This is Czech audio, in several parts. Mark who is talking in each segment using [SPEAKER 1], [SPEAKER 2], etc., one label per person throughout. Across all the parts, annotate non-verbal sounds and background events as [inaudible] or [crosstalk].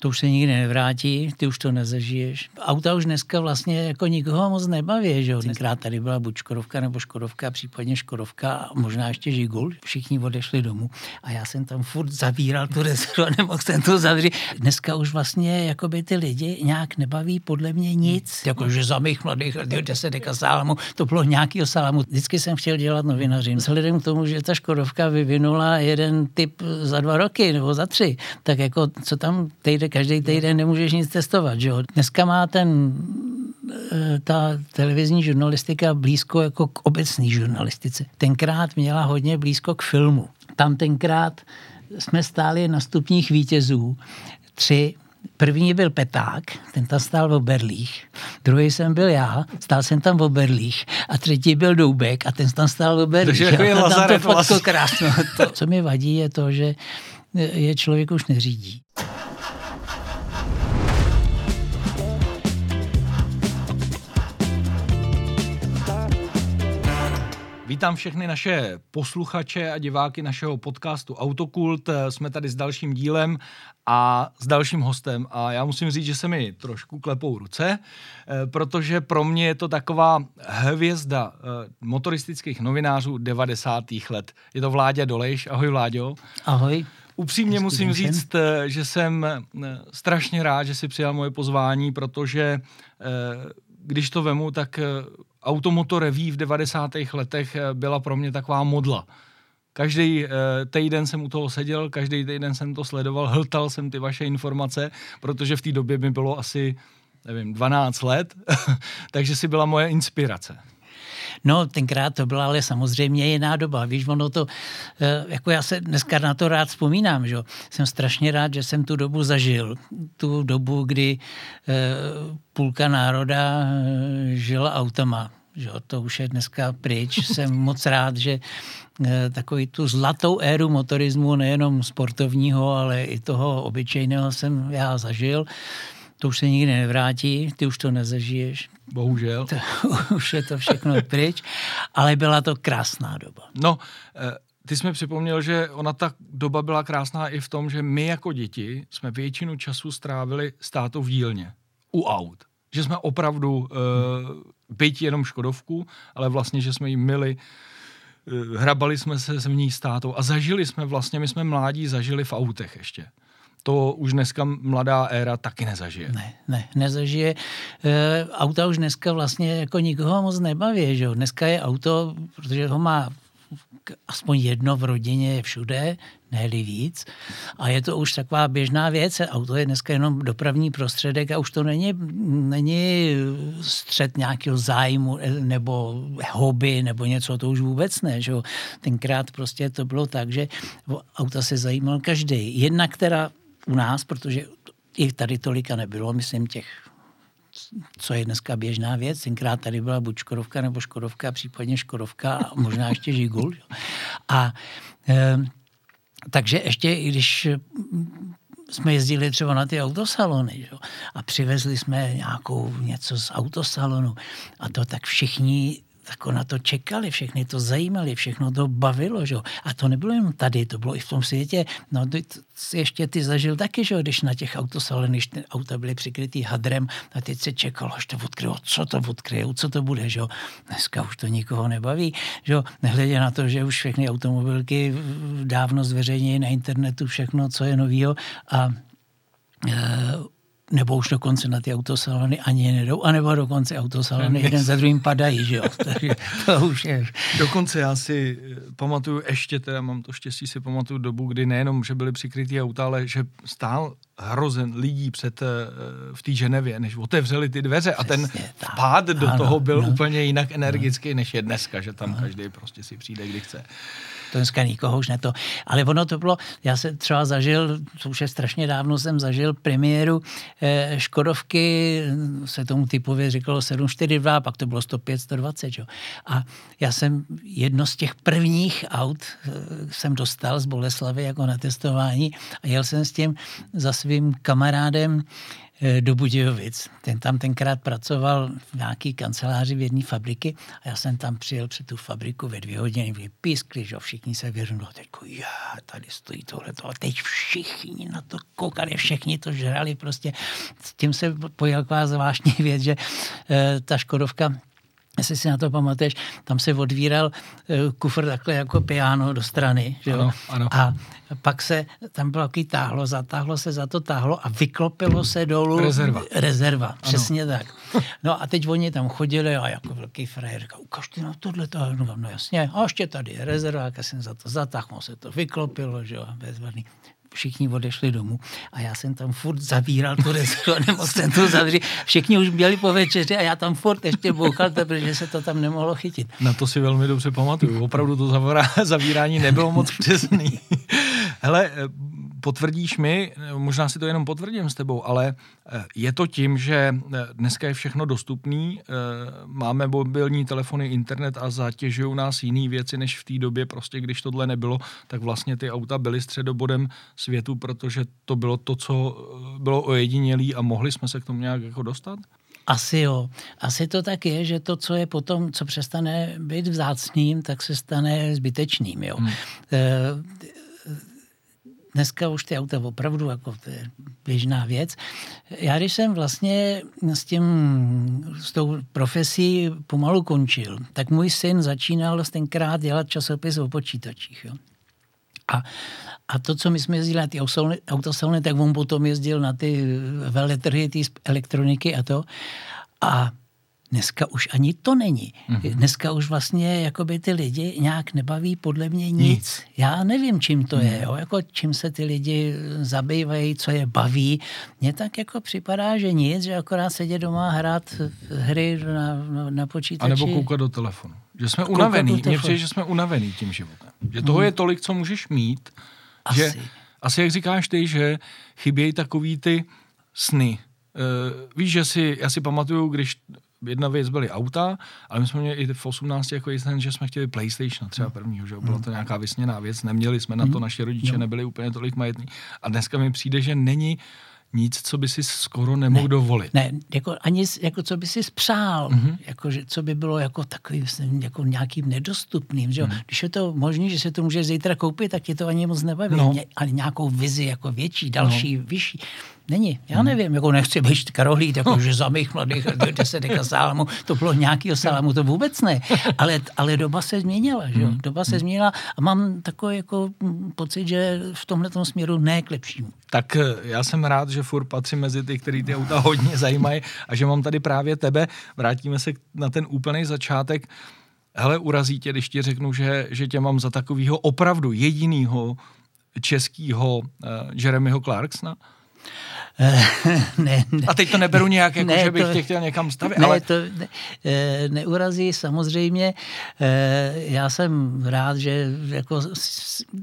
[SPEAKER 1] To už se nikdy nevrátí, ty už to nezažiješ. Auta už dneska vlastně jako nikoho moc nebaví, že jo. Tenkrát tady byla buď Škodovka nebo Škodovka, případně Škodovka a možná ještě Žigul. Všichni odešli domů a já jsem tam furt zavíral tu rezervu a nemohl jsem to zavřít. Dneska už vlastně jakoby ty lidi nějak nebaví podle mě nic. Jako, že za mých mladých deset deka sálamu, to bylo nějaký sálamu. Vždycky jsem chtěl dělat novinařinu. Vzhledem k tomu, že ta Škodovka vyvinula jeden typ za dva roky nebo za tři, tak jako co tam týden protože každý týden nemůžeš nic testovat. Že jo? Dneska má ten eh, ta televizní žurnalistika blízko jako k obecné žurnalistice. Tenkrát měla hodně blízko k filmu. Tam tenkrát jsme stáli na stupních vítězů. Tři První byl Peták, ten tam stál v Oberlích. Druhý jsem byl já, stál jsem tam v Oberlích. A třetí byl Doubek a ten tam stál v Oberlích.
[SPEAKER 2] Takže jako je Lazaret
[SPEAKER 1] to fotko krásno. To, co mi vadí, je to, že je člověk už neřídí.
[SPEAKER 2] Vítám všechny naše posluchače a diváky našeho podcastu Autokult. Jsme tady s dalším dílem a s dalším hostem a já musím říct, že se mi trošku klepou ruce, eh, protože pro mě je to taková hvězda eh, motoristických novinářů 90. let. Je to Vláďa Dolejš. Ahoj Vláďo.
[SPEAKER 1] Ahoj.
[SPEAKER 2] Upřímně musím říct, eh, že jsem strašně rád, že si přijal moje pozvání, protože když to vemu, tak Automoto Review v 90. letech eh, byla pro mě taková modla. Každý uh, týden jsem u toho seděl, každý týden jsem to sledoval, hltal jsem ty vaše informace, protože v té době mi bylo asi, nevím, 12 let, [laughs] takže si byla moje inspirace.
[SPEAKER 1] No, tenkrát to byla ale samozřejmě jiná doba. Víš, ono to, eh, jako já se dneska na to rád vzpomínám, že jsem strašně rád, že jsem tu dobu zažil. Tu dobu, kdy půlka národa žila autama že to už je dneska pryč. Jsem [laughs] moc rád, že eh, takový tu zlatou éru motorismu, nejenom sportovního, ale i toho obyčejného jsem já zažil. To už se nikdy nevrátí, ty už to nezažiješ.
[SPEAKER 2] Bohužel.
[SPEAKER 1] To, [laughs] už je to všechno pryč, ale byla to krásná doba.
[SPEAKER 2] No, eh, ty jsi mi připomněl, že ona ta doba byla krásná i v tom, že my jako děti jsme většinu času strávili státu v dílně, u aut. Že jsme opravdu uh, byť jenom Škodovku, ale vlastně, že jsme ji mili, eh, hrabali jsme se v ní státou a zažili jsme vlastně, my jsme mládí zažili v autech ještě to už dneska mladá éra taky nezažije.
[SPEAKER 1] Ne, ne, nezažije. E, auta už dneska vlastně jako nikoho moc nebaví, že Dneska je auto, protože ho má aspoň jedno v rodině je všude, ne víc. A je to už taková běžná věc. Auto je dneska jenom dopravní prostředek a už to není, není střed nějakého zájmu eh, nebo hobby nebo něco, to už vůbec ne. Že? Tenkrát prostě to bylo tak, že auta se zajímal každý. Jedna, která u nás, protože i tady tolika nebylo, myslím těch co je dneska běžná věc. Tenkrát tady byla buď Škodovka nebo Škodovka, případně Škodovka a možná ještě Žigul. A e, takže ještě, i když jsme jezdili třeba na ty autosalony jo, a přivezli jsme nějakou něco z autosalonu a to tak všichni jako na to čekali, všechny to zajímali, všechno to bavilo, že? A to nebylo jenom tady, to bylo i v tom světě. No, ty, ještě ty zažil taky, že když na těch autosalonech, když ty auta byly přikrytý hadrem, a teď se čekalo, až to odkryjou, co to odkryjou, co to bude, že? Dneska už to nikoho nebaví, že? Nehledě na to, že už všechny automobilky dávno zveřejnějí na internetu všechno, co je novýho a e, nebo už dokonce na ty autosalony ani nedou, anebo dokonce autosalony jeden za druhým padají, že jo. [laughs] Takže to už je.
[SPEAKER 2] Dokonce já si eh, pamatuju ještě, teda mám to štěstí, si pamatuju dobu, kdy nejenom, že byly přikrytý auta, ale že stál hrozen lidí před, eh, v té Ženevě, než otevřeli ty dveře Přesně, a ten vpád do ano, toho byl no, úplně jinak energický, no. než je dneska, že tam no. každý prostě si přijde, kdy chce
[SPEAKER 1] to dneska nikoho už ne to. Ale ono to bylo, já se třeba zažil, to už je strašně dávno jsem zažil premiéru eh, Škodovky, se tomu typově říkalo 742, pak to bylo 105, 120. Jo. A já jsem jedno z těch prvních aut eh, jsem dostal z Boleslavy jako na testování a jel jsem s tím za svým kamarádem do Budějovic. Ten tam tenkrát pracoval v nějaký kanceláři v jedné fabriky a já jsem tam přijel před tu fabriku ve dvě hodiny, vypískli, že všichni se věřili, teď já, tady stojí tohle, a teď všichni na to koukali, všichni to žrali prostě. S tím se pojel taková zvláštní [laughs] věc, že e, ta Škodovka jestli si na to pamatuješ, tam se odvíral uh, kufr takhle jako piano do strany. Že jo?
[SPEAKER 2] Ano, ano.
[SPEAKER 1] A pak se, tam bylo takový táhlo, zatáhlo se za to táhlo a vyklopilo se dolů.
[SPEAKER 2] Rezerva.
[SPEAKER 1] Rezerva, přesně ano. tak. No a teď oni tam chodili a jako velký frajer říkal, ukažte na tohle, to, no, no jasně, a ještě tady je rezerva, jak jsem za to zatáhl, se to vyklopilo, že jo, bezvadný všichni odešli domů a já jsem tam furt zavíral to zavřít. Všichni už měli po večeři a já tam furt ještě bouchal, protože se to tam nemohlo chytit.
[SPEAKER 2] Na to si velmi dobře pamatuju. Opravdu to [laughs] zavírání nebylo moc přesný. [laughs] Hele, potvrdíš mi, možná si to jenom potvrdím s tebou, ale eh, je to tím, že eh, dneska je všechno dostupný, eh, máme mobilní telefony, internet a zatěžují nás jiné věci, než v té době prostě, když tohle nebylo, tak vlastně ty auta byly středobodem světu, protože to bylo to, co bylo ojedinělý a mohli jsme se k tomu nějak jako dostat?
[SPEAKER 1] Asi jo. Asi to tak je, že to, co je potom, co přestane být vzácným, tak se stane zbytečným. Jo. Hmm. Dneska už ty auta opravdu jako to je běžná věc. Já když jsem vlastně s tím, s tou profesí pomalu končil, tak můj syn začínal tenkrát dělat časopis o počítačích. Jo. A, a to, co my jsme jezdili na ty autosalony, tak on potom jezdil na ty veletrhy, ty elektroniky a to. A Dneska už ani to není. Mm-hmm. Dneska už vlastně jakoby ty lidi nějak nebaví podle mě nic. nic. Já nevím, čím to je, jo? Jako čím se ty lidi zabývají, co je baví. Mně tak jako připadá, že nic, že akorát sedět doma hrát hry na, na, na počítači.
[SPEAKER 2] A nebo koukat do telefonu. Že jsme unavený. Mně přijde, že jsme unavený tím životem. Že toho mm. je tolik, co můžeš mít.
[SPEAKER 1] Asi.
[SPEAKER 2] Že, asi jak říkáš ty, že chybějí takový ty sny. Uh, víš, že si, já si pamatuju, když jedna věc byly auta, ale my jsme měli i v 18 jako jeden, že jsme chtěli PlayStation třeba prvního, že bylo to nějaká vysněná věc, neměli jsme na to, naše rodiče nebyli úplně tolik majetní. A dneska mi přijde, že není nic, co by si skoro nemohl
[SPEAKER 1] ne,
[SPEAKER 2] dovolit.
[SPEAKER 1] Ne, jako ani jako co by si spřál, mm-hmm. jako, že, co by bylo jako takový jako nějakým nedostupným. Že Mm-hmm. Když je to možné, že se to může zítra koupit, tak tě to ani moc nebaví. No. Ale nějakou vizi jako větší, další, no. vyšší. Není. Já hmm. nevím, jako nechci být karohlíd, jako že za mých mladých [laughs] deset deka sálamu, to bylo nějaký sálamu, to vůbec ne. Ale, ale doba se změnila, že jo? Hmm. Doba se hmm. změnila a mám takový jako pocit, že v tomhle směru ne k lepšímu.
[SPEAKER 2] Tak eh, já jsem rád, že furt patří mezi ty, který ty auta hodně zajímají a že mám tady právě tebe. Vrátíme se na ten úplný začátek. Hele, urazí tě, když ti řeknu, že, že tě mám za takového opravdu jedinýho českého uh, Jeremyho Clarksona? [laughs]
[SPEAKER 1] ne, ne,
[SPEAKER 2] A teď to neberu nějak, jako, ne, že bych to, tě chtěl někam stavit.
[SPEAKER 1] Ne,
[SPEAKER 2] ale...
[SPEAKER 1] to ne, eh, neurazí samozřejmě. Eh, já jsem rád, že jako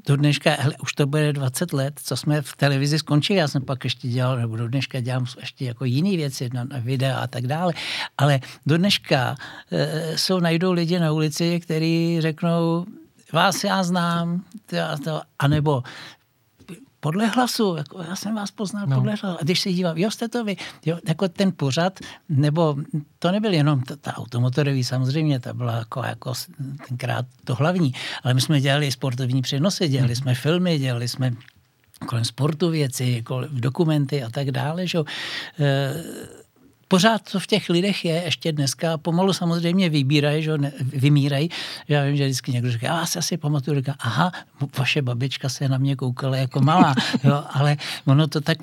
[SPEAKER 1] do dneška, hele, už to bude 20 let, co jsme v televizi skončili. Já jsem pak ještě dělal, nebo do dneška dělám ještě jako jiný věci, na, na videa a tak dále. Ale do dneška eh, jsou, najdou lidi na ulici, kteří řeknou, vás já znám, to, to, anebo podle hlasu, jako já jsem vás poznal no. podle hlasu. A když se dívám, jo, jste to vy, jo, jako ten pořad, nebo to nebyl jenom ta, ta automotorový, samozřejmě, ta byla jako, jako tenkrát to hlavní, ale my jsme dělali sportovní přenosy, dělali hmm. jsme filmy, dělali jsme kolem sportu věci, kolem dokumenty a tak dále, že? E, pořád to v těch lidech je ještě dneska, pomalu samozřejmě vybírají, že ne, vymírají. Já vím, že vždycky někdo říká, já si asi pamatuju, říká, aha, vaše babička se na mě koukala jako malá, [laughs] jo, ale ono to tak,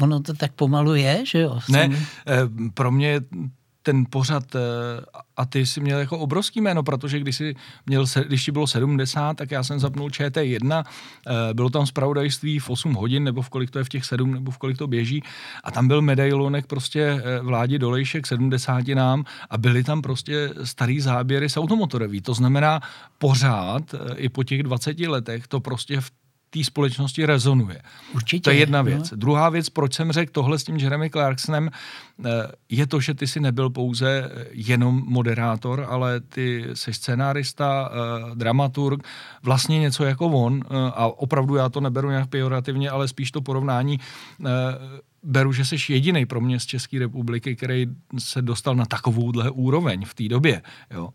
[SPEAKER 1] ono to tak pomalu je, že jo.
[SPEAKER 2] Ne, eh, pro mě ten pořad, eh, a ty jsi měl jako obrovský jméno, protože když, jsi měl, když ti bylo 70, tak já jsem zapnul ČT1, eh, bylo tam zpravodajství v 8 hodin, nebo v kolik to je v těch 7, nebo v kolik to běží, a tam byl medailonek prostě eh, vládě Dolejšek 70 nám a byly tam prostě starý záběry z automotorový. To znamená pořád, i po těch 20 letech, to prostě v té společnosti rezonuje.
[SPEAKER 1] Určitě.
[SPEAKER 2] To je jedna věc. No. Druhá věc, proč jsem řekl tohle s tím Jeremy Clarksonem, eh, je to, že ty si nebyl pouze jenom moderátor, ale ty jsi scénárista, eh, dramaturg, vlastně něco jako on eh, a opravdu já to neberu nějak pejorativně, ale spíš to porovnání beru, že jsi jediný pro mě z České republiky, který se dostal na takovouhle úroveň v té době. Jo.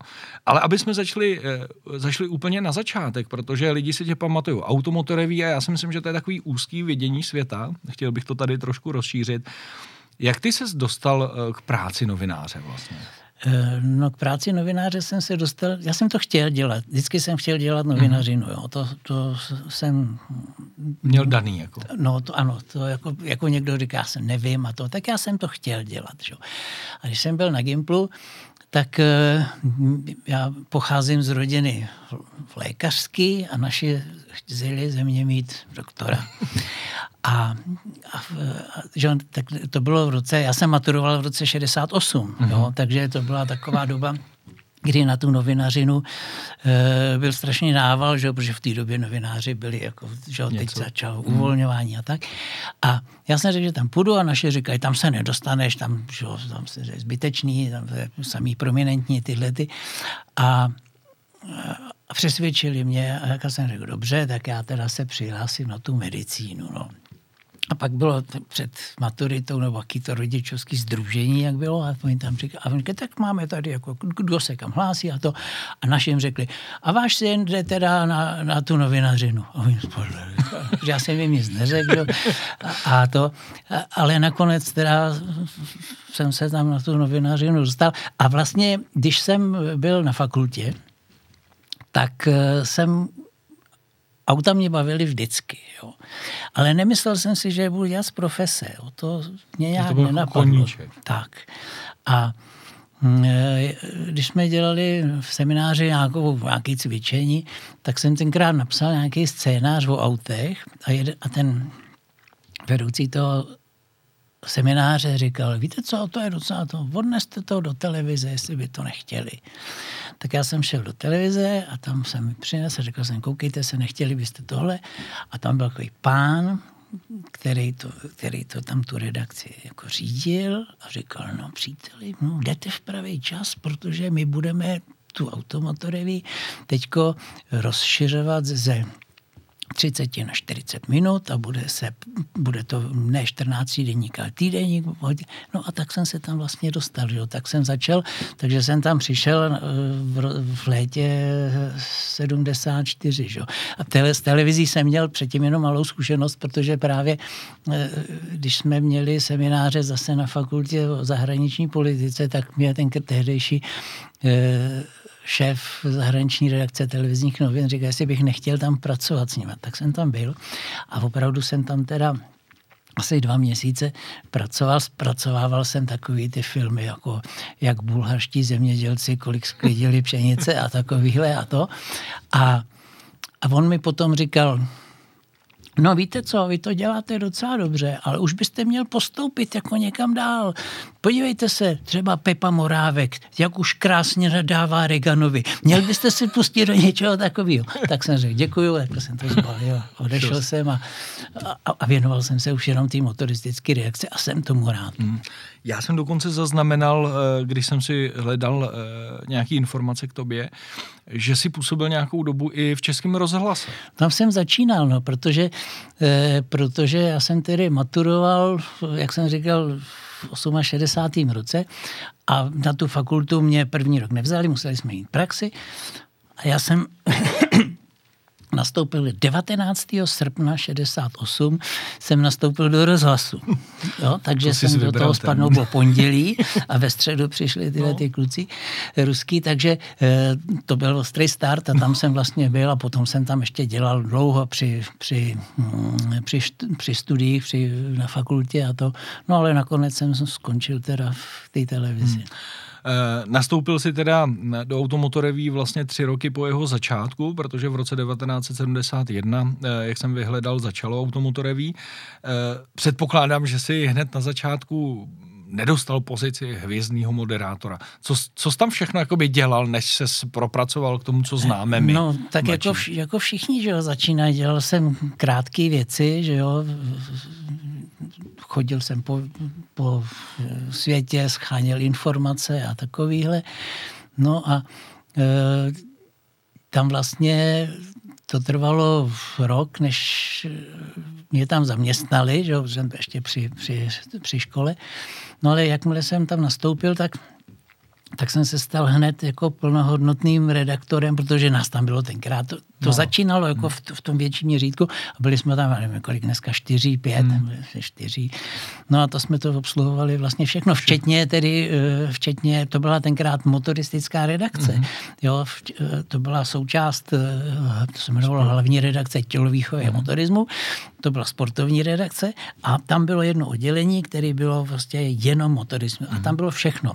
[SPEAKER 2] Ale aby jsme začali, eh, začali úplně na začátek, protože lidi si tě pamatují automotorový a já si myslím, že to je takový úzký vidění světa. Chtěl bych to tady trošku rozšířit. Jak ty ses dostal eh, k práci novináře vlastně?
[SPEAKER 1] Eh, no k práci novináře jsem se dostal, já jsem to chtěl dělat, vždycky jsem chtěl dělat novinařinu, jo. To, to jsem...
[SPEAKER 2] Měl daný jako.
[SPEAKER 1] No to ano, to jako, jako někdo říká, já se nevím a to, tak já jsem to chtěl dělat, jo. A když jsem byl na Gimplu, tak eh, já pocházím z rodiny lékařský a naši chtěli ze mě mít doktora. A, a, a že on, tak to bylo v roce, já jsem maturoval v roce 68, mm-hmm. jo, takže to byla taková doba, kdy na tu novinařinu e, byl strašný nával, že, protože v té době novináři byli, jako, že teď začalo mhm. uvolňování a tak. A já jsem řekl, že tam půjdu a naše říkají, tam se nedostaneš, tam, že, tam se je zbytečný, tam je samý prominentní tyhle ty. A, a přesvědčili mě a jak jsem řekl, dobře, tak já teda se přihlásím na tu medicínu. No. A pak bylo t- před maturitou nebo jaký to rodičovský združení, jak bylo, a oni tam říkali, a říkali, tak máme tady, jako, kdo se kam hlásí a to. A našim řekli, a váš syn jde teda na, na tu novinařinu. A oni spodleli, že já jsem jim nic neřekl. A, a to, a, ale nakonec teda jsem se tam na tu novinařinu dostal. A vlastně, když jsem byl na fakultě, tak eh, jsem auta mě bavily vždycky, jo. Ale nemyslel jsem si, že budu dělat z profese, jo. To mě nějak to nenapadlo. Tak. A mm, e, když jsme dělali v semináři nějakou, nějaké cvičení, tak jsem tenkrát napsal nějaký scénář o autech a, jede, a ten vedoucí toho semináře říkal, víte co, to je docela to, odneste to do televize, jestli by to nechtěli. Tak já jsem šel do televize a tam jsem přinesl a řekl jsem, koukejte se, nechtěli byste tohle. A tam byl takový pán, který to, který to tam tu redakci jako řídil a říkal, no příteli, no, jdete v pravý čas, protože my budeme tu automotoreví teďko rozšiřovat ze 30 na 40 minut a bude, se, bude to ne 14 deník, ale týdeník. No a tak jsem se tam vlastně dostal. Jo. Tak jsem začal, takže jsem tam přišel eh, v, v létě 74. Jo. A tele, s televizí jsem měl předtím jenom malou zkušenost, protože právě eh, když jsme měli semináře zase na fakultě o zahraniční politice, tak mě ten tehdejší eh, šéf zahraniční redakce televizních novin říká, jestli bych nechtěl tam pracovat s nimi. Tak jsem tam byl a opravdu jsem tam teda asi dva měsíce pracoval, zpracovával jsem takový ty filmy, jako jak bulharští zemědělci, kolik sklidili pšenice a takovýhle a to. A, a on mi potom říkal, No víte co, vy to děláte docela dobře, ale už byste měl postoupit jako někam dál. Podívejte se, třeba Pepa Morávek, jak už krásně nadává Reganovi. Měl byste si pustit do něčeho takového. Tak jsem řekl, děkuju, tak jsem to zbalil. Odešel jsem a, a, a věnoval jsem se už jenom té motoristické reakce a jsem tomu rád. Hmm.
[SPEAKER 2] Já jsem dokonce zaznamenal, eh, když jsem si hledal eh, nějaké informace k tobě, že si působil nějakou dobu i v Českém rozhlase.
[SPEAKER 1] Tam jsem začínal, no, protože, eh, protože já jsem tedy maturoval, jak jsem říkal, v 68. roce a na tu fakultu mě první rok nevzali, museli jsme jít praxi a já jsem nastoupil 19. srpna 68, jsem nastoupil do rozhlasu. Jo, takže to jsem do toho spadnul po pondělí [laughs] a ve středu přišli tyhle no. ty kluci ruský, takže e, to byl ostrý start a tam jsem vlastně byl a potom jsem tam ještě dělal dlouho při, při, mm, při, při studiích při, na fakultě a to, no ale nakonec jsem skončil teda v té televizi. Hmm.
[SPEAKER 2] Eh, nastoupil si teda do automotoreví vlastně tři roky po jeho začátku, protože v roce 1971, eh, jak jsem vyhledal, začalo automotoreví. Eh, předpokládám, že si hned na začátku nedostal pozici hvězdního moderátora. Co, co jsi tam všechno jakoby dělal, než se propracoval k tomu, co známe my?
[SPEAKER 1] No, tak jako, vš, jako všichni, že jo, začínají. Dělal jsem krátké věci, že jo, chodil jsem po, po světě, scháněl informace a takovýhle. No a e, tam vlastně to trvalo rok, než mě tam zaměstnali, že jsem ještě při, při, při škole. No ale jakmile jsem tam nastoupil, tak tak jsem se stal hned jako plnohodnotným redaktorem, protože nás tam bylo tenkrát. To, to no. začínalo jako v, v tom větším měřítku a byli jsme tam, nevím, kolik dneska, čtyři, pět, hmm. čtyři. No a to jsme to obsluhovali vlastně všechno, včetně tedy, eh, včetně, to byla tenkrát motoristická redakce. Hmm. Jo, eh, to byla součást, eh, to se jmenovalo hlavní redakce tělovýchovy hmm. a motorismu, to byla sportovní redakce a tam bylo jedno oddělení, které bylo vlastně jenom motorismus a tam hmm. bylo všechno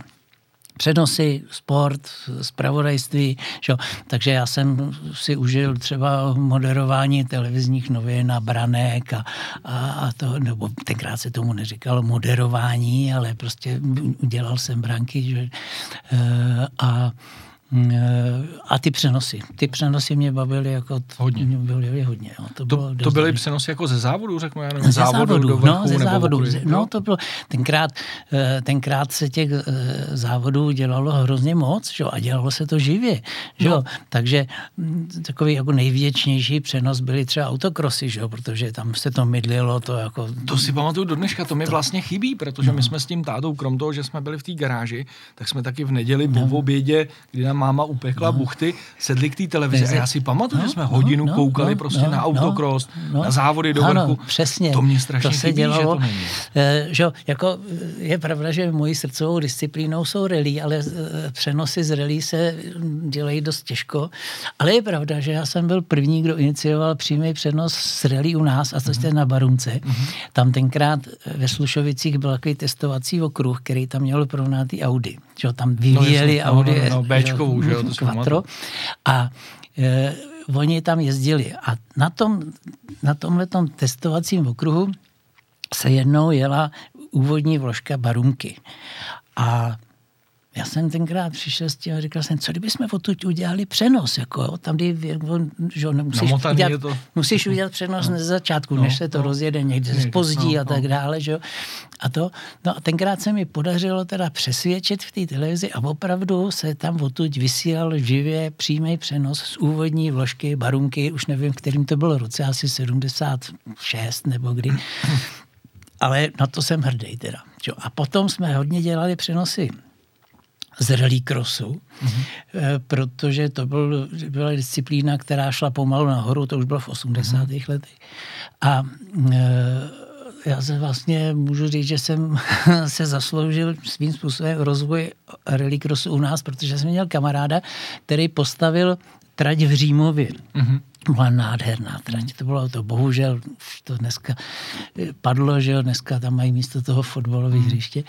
[SPEAKER 1] přenosy, sport, zpravodajství. Že? Takže já jsem si užil třeba moderování televizních novin a branek a, a, a to, nebo tenkrát se tomu neříkalo moderování, ale prostě udělal jsem branky. Že? Eh, a a ty přenosy. Ty přenosy mě bavily jako...
[SPEAKER 2] Hodně.
[SPEAKER 1] Mě bavily hodně. No.
[SPEAKER 2] To, to, to byly přenosy jako ze závodu, řeknu já nevím,
[SPEAKER 1] ze
[SPEAKER 2] závodu, závodu do
[SPEAKER 1] vrchu, no, ze závodu. no, to bylo, tenkrát, eh, tenkrát se těch eh, závodů dělalo hrozně moc, že? a dělalo se to živě. Že? No. Takže hm, takový jako největšnější přenos byly třeba autokrosy, že? protože tam se to mydlilo. To, jako...
[SPEAKER 2] to si pamatuju do dneška, to mi to... vlastně chybí, protože no. my jsme s tím tátou, krom toho, že jsme byli v té garáži, tak jsme taky v neděli no. po obědě, kdy nám máma upekla no. buchty, sedli k té televizi a já si pamatuju, no, že jsme no, hodinu no, koukali no, prostě no, na autokross, no, na závody do
[SPEAKER 1] ano,
[SPEAKER 2] vrchu.
[SPEAKER 1] přesně.
[SPEAKER 2] To mě strašně
[SPEAKER 1] to se
[SPEAKER 2] chybí, dělalo, že to není.
[SPEAKER 1] Eh, že, jako, je pravda, že mojí srdcovou disciplínou jsou relí, ale eh, přenosy z relí se dělají dost těžko. Ale je pravda, že já jsem byl první, kdo inicioval přímý přenos z relí u nás, a to mm-hmm. na Barunce. Mm-hmm. Tam tenkrát ve Slušovicích byl takový testovací okruh, který tam měl porovnat Audi. Že tam vyvíjeli no, Audi. No, no, no,
[SPEAKER 2] Bčkovou, že jo, to [laughs]
[SPEAKER 1] Quattro. A e, oni tam jezdili. A na tom, na tomhletom testovacím okruhu se jednou jela úvodní vložka Barunky. A já jsem tenkrát přišel s tím a říkal jsem, co kdybychom odtud udělali přenos, jako jo, tam, kdy, že nemusíš, udělat, to... musíš udělat přenos no. na začátku, no, než se to no. rozjede, někde se spozdí no, a tak no. dále, že jo. A to, no a tenkrát se mi podařilo teda přesvědčit v té televizi a opravdu se tam odtud vysílal živě přímý přenos z úvodní vložky Barunky, už nevím, kterým to bylo roce, asi 76 nebo kdy. [clears throat] Ale na to jsem hrdý teda. A potom jsme hodně dělali přenosy z rallycrossu, mm-hmm. protože to byl, byla disciplína, která šla pomalu nahoru, to už bylo v 80. Mm-hmm. letech. A e, já se vlastně můžu říct, že jsem [laughs] se zasloužil svým způsobem rozvoj rallycrossu u nás, protože jsem měl kamaráda, který postavil trať v Římově. Mm-hmm. Byla nádherná trať. To bylo to, bohužel, už to dneska padlo, že jo, dneska tam mají místo toho fotbalové mm. hřiště.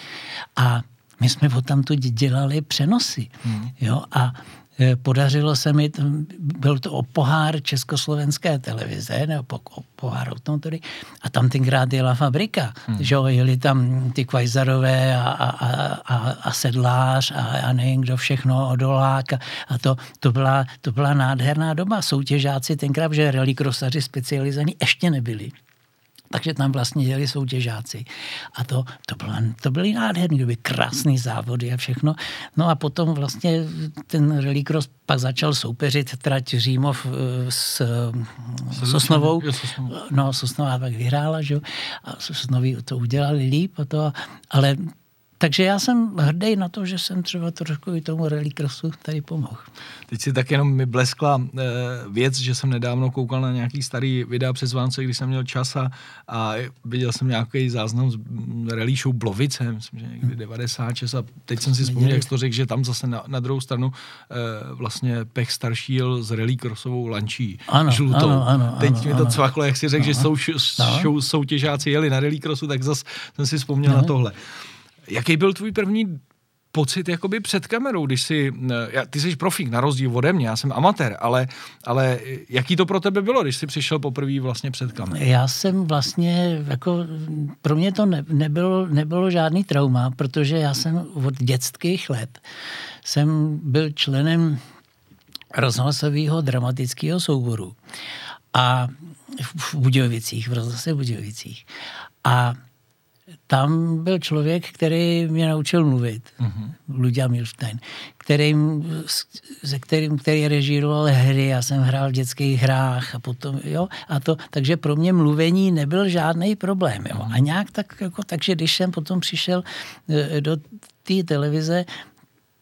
[SPEAKER 1] A my jsme tam tu dělali přenosy. Hmm. Jo, a e, podařilo se mi, byl to o pohár československé televize, nebo o pohár automotory, a tam tenkrát jela fabrika, hmm. že jo, jeli tam ty Kvajzarové a, a, a, a Sedlář a, a nevím kdo všechno, Odolák a, a to, to, byla, to byla nádherná doba. Soutěžáci tenkrát, že rallycrossaři specializovaní ještě nebyli takže tam vlastně jeli soutěžáci. A to, to, bylo, to byly nádherný doby, krásný závody a všechno. No a potom vlastně ten rallycross pak začal soupeřit trať Římov eh, s, s Sosnovou. No, Sosnová pak vyhrála, že A Sosnoví to udělali líp a to, ale takže já jsem hrdý na to, že jsem třeba trošku i tomu rallycrossu tady pomohl.
[SPEAKER 2] Teď si tak jenom mi bleskla e, věc, že jsem nedávno koukal na nějaký starý videa přes Vánoce, když jsem měl čas a, a viděl jsem nějaký záznam z rally show Blovice, myslím, že někdy 96 a teď jsem si vzpomněl, jak jsi to řekl, že tam zase na, na druhou stranu e, vlastně Pech starší jel s rallycrossovou lančí
[SPEAKER 1] ano, žlutou. Ano, ano,
[SPEAKER 2] teď
[SPEAKER 1] ano,
[SPEAKER 2] mi to ano. cvaklo, jak si řekl, že sou, sou, soutěžáci jeli na rallycrossu, tak zase jsem si vzpomněl ano. na tohle. Jaký byl tvůj první pocit jakoby před kamerou, když jsi, eh, ty jsi profík na rozdíl ode mě, já jsem amatér, ale, ale jaký to pro tebe bylo, když jsi přišel poprvé vlastně před kamerou?
[SPEAKER 1] Já jsem vlastně, jako, pro mě to ne, nebylo, nebylo žádný trauma, protože já jsem od dětských let jsem byl členem rozhlasového dramatického souboru a v Budějovicích, v rozhlase Budějovicích. A tam byl člověk, který mě naučil mluvit, mm-hmm. Ludia Milstein, kterým, se kterým, který režíroval hry, já jsem hrál v dětských hrách a potom, jo, a to, takže pro mě mluvení nebyl žádný problém, jo. A nějak tak, jako, takže když jsem potom přišel e, do té televize,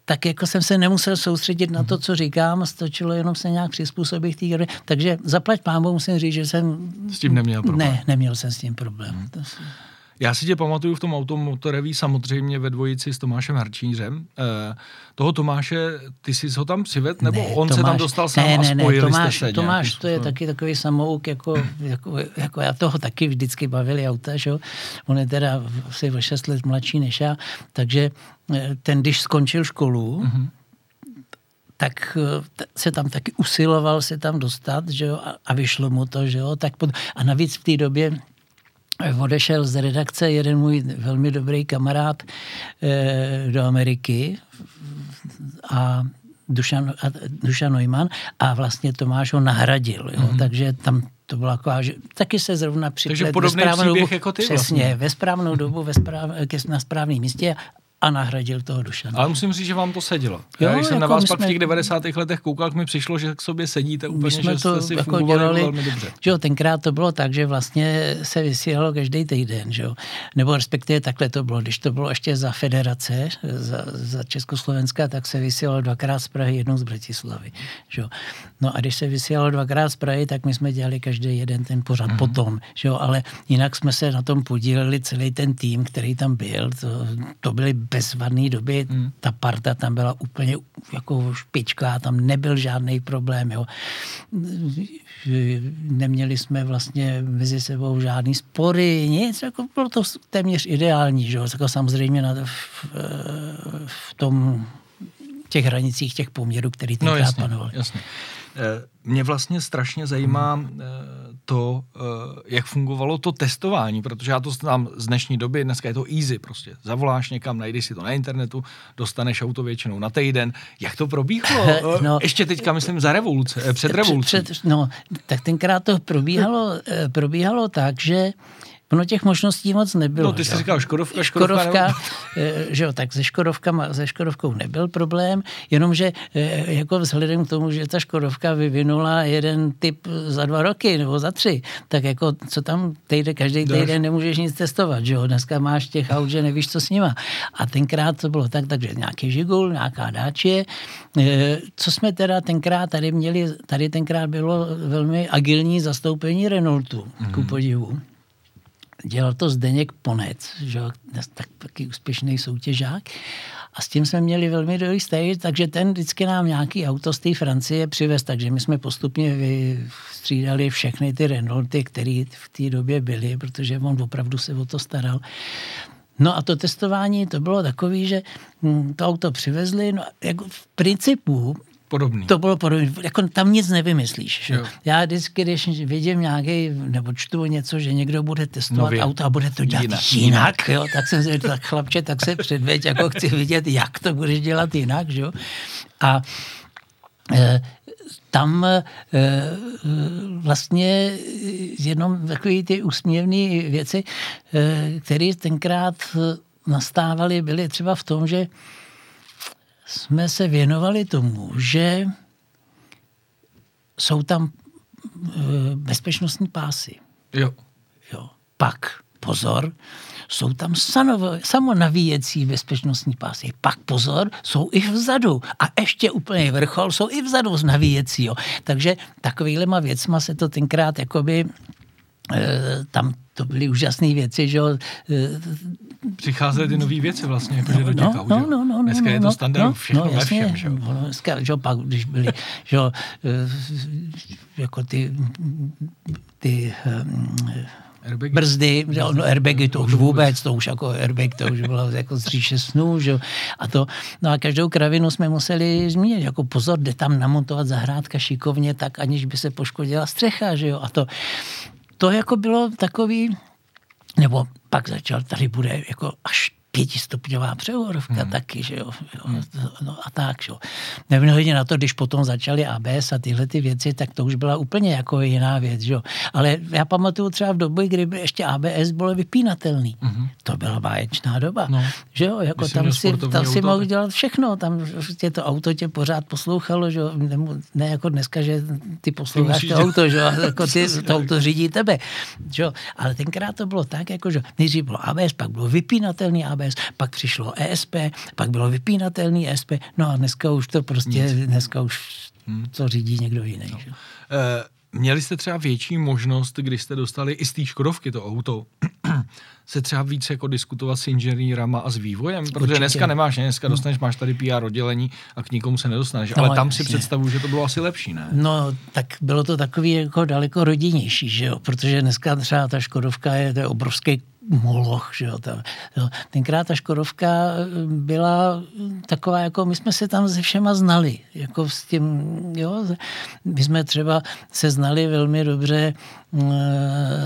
[SPEAKER 1] tak jako jsem se nemusel soustředit na to, mhm. co říkám, stačilo jenom se nějak přizpůsobit té hry. Takže zaplať pámu musím říct, že jsem...
[SPEAKER 2] S tím neměl problém.
[SPEAKER 1] Ne, neměl jsem s tím problém. Hmm.
[SPEAKER 2] Já si tě pamatuju v tom automotoreví samozřejmě ve dvojici s Tomášem Harčířem. E, toho Tomáše, ty jsi ho tam přived, nebo ne, on Tomáš, se tam dostal sám ne, ne, a spojili
[SPEAKER 1] ne, Tomáš,
[SPEAKER 2] jste se
[SPEAKER 1] Tomáš to je taky takový samouk, jako, jako, jako já toho taky vždycky bavili auta, že? on je teda asi o 6 let mladší než já, takže eh, ten, když skončil školu, mm-hmm tak eh, se tam taky usiloval se tam dostat, že jo, a, vyšlo mu to, že jo, tak pod, a navíc v té době odešel z redakce jeden můj velmi dobrý kamarád e, do Ameriky a Dušan, a Dušan Neumann a vlastně Tomáš ho nahradil. Jo? Mm-hmm. Takže tam to bylo jako, že taky se zrovna připlet
[SPEAKER 2] Takže podobný ve správnou dobu, jako ty
[SPEAKER 1] Přesně, vlastně. ve správnou dobu ve správ, na správném místě a nahradil toho Dušana.
[SPEAKER 2] Ale musím říct, že vám to sedělo. Jo, Já, když jsem jako na vás pak jsme... v těch 90. letech koukal, mi přišlo, že k sobě sedíte úplně, my jsme že to jste si jako dělali, velmi dobře.
[SPEAKER 1] Že jo, tenkrát to bylo tak, že vlastně se vysílalo každý týden, že jo. Nebo respektive takhle to bylo. Když to bylo ještě za federace, za, za Československa, tak se vysílalo dvakrát z Prahy, jednou z Bratislavy. Že jo. No a když se vysílalo dvakrát z Prahy, tak my jsme dělali každý jeden ten pořad mm-hmm. potom. Že jo. Ale jinak jsme se na tom podíleli celý ten tým, který tam byl. To, to byly bezvadné doby hmm. ta parta tam byla úplně jako špička, tam nebyl žádný problém. Jo. Neměli jsme vlastně mezi sebou žádný spory, nic, jako bylo to téměř ideální. Že jo. Jako samozřejmě na, v, v tom těch hranicích těch poměrů, který tenkrát no, jasně, panoval.
[SPEAKER 2] Jasně. Eh, mě vlastně strašně zajímá hmm. To, eh, jak fungovalo to testování, protože já to znám z dnešní doby, dneska je to easy prostě. Zavoláš někam, najdeš si to na internetu, dostaneš auto většinou na týden. Jak to probíhalo? [laughs] No, Ještě teďka myslím za revoluce, před revolucí. Před, před,
[SPEAKER 1] no, tak tenkrát to probíhalo, probíhalo tak, že Ono těch možností moc nebylo.
[SPEAKER 2] No, ty jsi říkal Škodovka,
[SPEAKER 1] Škodovka, Škodovka [laughs] eh, že jo, tak se, Škodovka, se Škodovkou nebyl problém, jenomže eh, jako vzhledem k tomu, že ta Škodovka vyvinula jeden typ za dva roky nebo za tři, tak jako co tam týden, každý týden nemůžeš nic testovat, že jo, dneska máš těch aut, že nevíš, co s nima. A tenkrát to bylo tak, takže nějaký žigul, nějaká dáče, eh, co jsme teda tenkrát tady měli, tady tenkrát bylo velmi agilní zastoupení Renaultu, mm-hmm. ku podivu dělal to Zdeněk Ponec, že, tak, taky úspěšný soutěžák. A s tím jsme měli velmi dobrý stej, takže ten vždycky nám nějaký auto z té Francie přivez, takže my jsme postupně střídali všechny ty Renaulty, které v té době byly, protože on opravdu se o to staral. No a to testování, to bylo takové, že hm, to auto přivezli, no jako v principu
[SPEAKER 2] podobný.
[SPEAKER 1] To bylo podobné. Jako tam nic nevymyslíš. Že? Já vždycky, když vidím nějaký, nebo čtu něco, že někdo bude testovat Nově. auto a bude to dělat jinak, jinak jo? tak jsem si tak chlapče, tak se předveď, jako chci vidět, jak to budeš dělat jinak. Že? A e, tam e, vlastně jenom takové ty úsměvné věci, e, které tenkrát nastávaly, byly třeba v tom, že jsme se věnovali tomu, že jsou tam eh, bezpečnostní pásy.
[SPEAKER 2] Jo.
[SPEAKER 1] jo. Pak, pozor, jsou tam sanov, samonavíjecí bezpečnostní pásy. Pak pozor, jsou i vzadu. A ještě úplně vrchol, jsou i vzadu z navíjecí. Takže takovýhlema věcma se to tenkrát jakoby e, tam to byly úžasné věci, že
[SPEAKER 2] eh, Přicházely ty nové věci vlastně, jakože do těch
[SPEAKER 1] no, no, no, no,
[SPEAKER 2] Dneska
[SPEAKER 1] no,
[SPEAKER 2] je to
[SPEAKER 1] no,
[SPEAKER 2] standard no, všechno no, jasně, ve všem, že
[SPEAKER 1] no, Dneska, že pak, když byly, že eh, jako ty, ty um, Airbagy? brzdy, no, airbagy to už vůbec, to už jako airbag, to už bylo jako z říše snů, že? a to, no a každou kravinu jsme museli zmínit, jako pozor, jde tam namontovat zahrádka šikovně tak, aniž by se poškodila střecha, že jo, a to, to jako bylo takový, nebo pak začal, tady bude jako až pětistupňová převodovka hmm. taky, že jo. jo
[SPEAKER 2] Hmm.
[SPEAKER 1] no a tak, že jo. Nevím na to, když potom začaly ABS a tyhle ty věci, tak to už byla úplně jako jiná věc, že jo. Ale já pamatuju třeba v době, kdy by ještě ABS bylo vypínatelný.
[SPEAKER 2] Mhm.
[SPEAKER 1] To byla báječná doba,
[SPEAKER 2] No.
[SPEAKER 1] že jo. Jako
[SPEAKER 2] Myslím,
[SPEAKER 1] tam si, tam si mohl dělat všechno, tam tě to auto tě pořád poslouchalo, že jo. Ne, ne jako dneska, že ty posloucháš to auto, že jo. Jako ty, [laughs] to auto řídí tebe, že jo. Ale tenkrát to bylo tak, jako že nejdřív bylo ABS, pak bylo vypínatelný ABS, pak přišlo ESP, pak bylo vypínatelný ESP, no a dneska už to prostě, dneska už to řídí někdo jiný. Že? jo.
[SPEAKER 2] Eh, Měli jste třeba větší možnost, když jste dostali i z té Škodovky to auto, [clears throat] se třeba víc jako diskutovat s inženýrama a s vývojem? Protože
[SPEAKER 1] Určitě.
[SPEAKER 2] dneska nemáš, ne? dneska dostaneš, máš tady PR oddělení a k nikomu se nedostaneš.
[SPEAKER 1] No,
[SPEAKER 2] Ale tam si
[SPEAKER 1] jasně.
[SPEAKER 2] představuju, že to bylo asi lepší, ne?
[SPEAKER 1] No, tak bylo to takový jako daleko rodinnější, že jo, protože dneska třeba ta Škodovka je, to je obrovský moloch, že jo. Ta, jo. Tenkrát ta Škodovka eh, byla taková, jako my jsme se tam se všema znali, jako s tím, jo, my jsme třeba se znali velmi dobře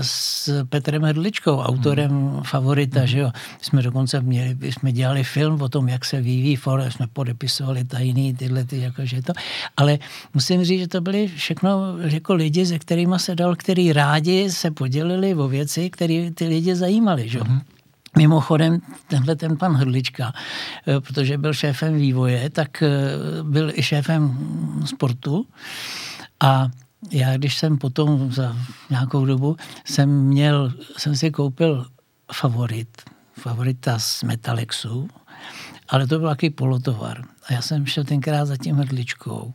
[SPEAKER 1] s Petrem Hrdličkou, autorem
[SPEAKER 2] Hmm.
[SPEAKER 1] favorita, že jo. My jsme dokonce měli, jsme dělali film o tom, jak se vyvíjí Ford, jsme podepisovali tajný tyhle ty, jakože to. Ale musím říct, že to byly všechno jako lidi, se kterými se dal, který rádi se podělili o věci, které ty lidi zajímaly, že jo. Mimochodem, tenhle ten pan Hrdlička, eh, protože byl šéfem vývoje, tak eh, byl i šéfem sportu a já, když jsem potom za nějakou dobu jsem měl, jsem si koupil favorit, favorita z Metalexu, ale to byl takový polotovar. A já jsem šel tenkrát za tím hrdličkou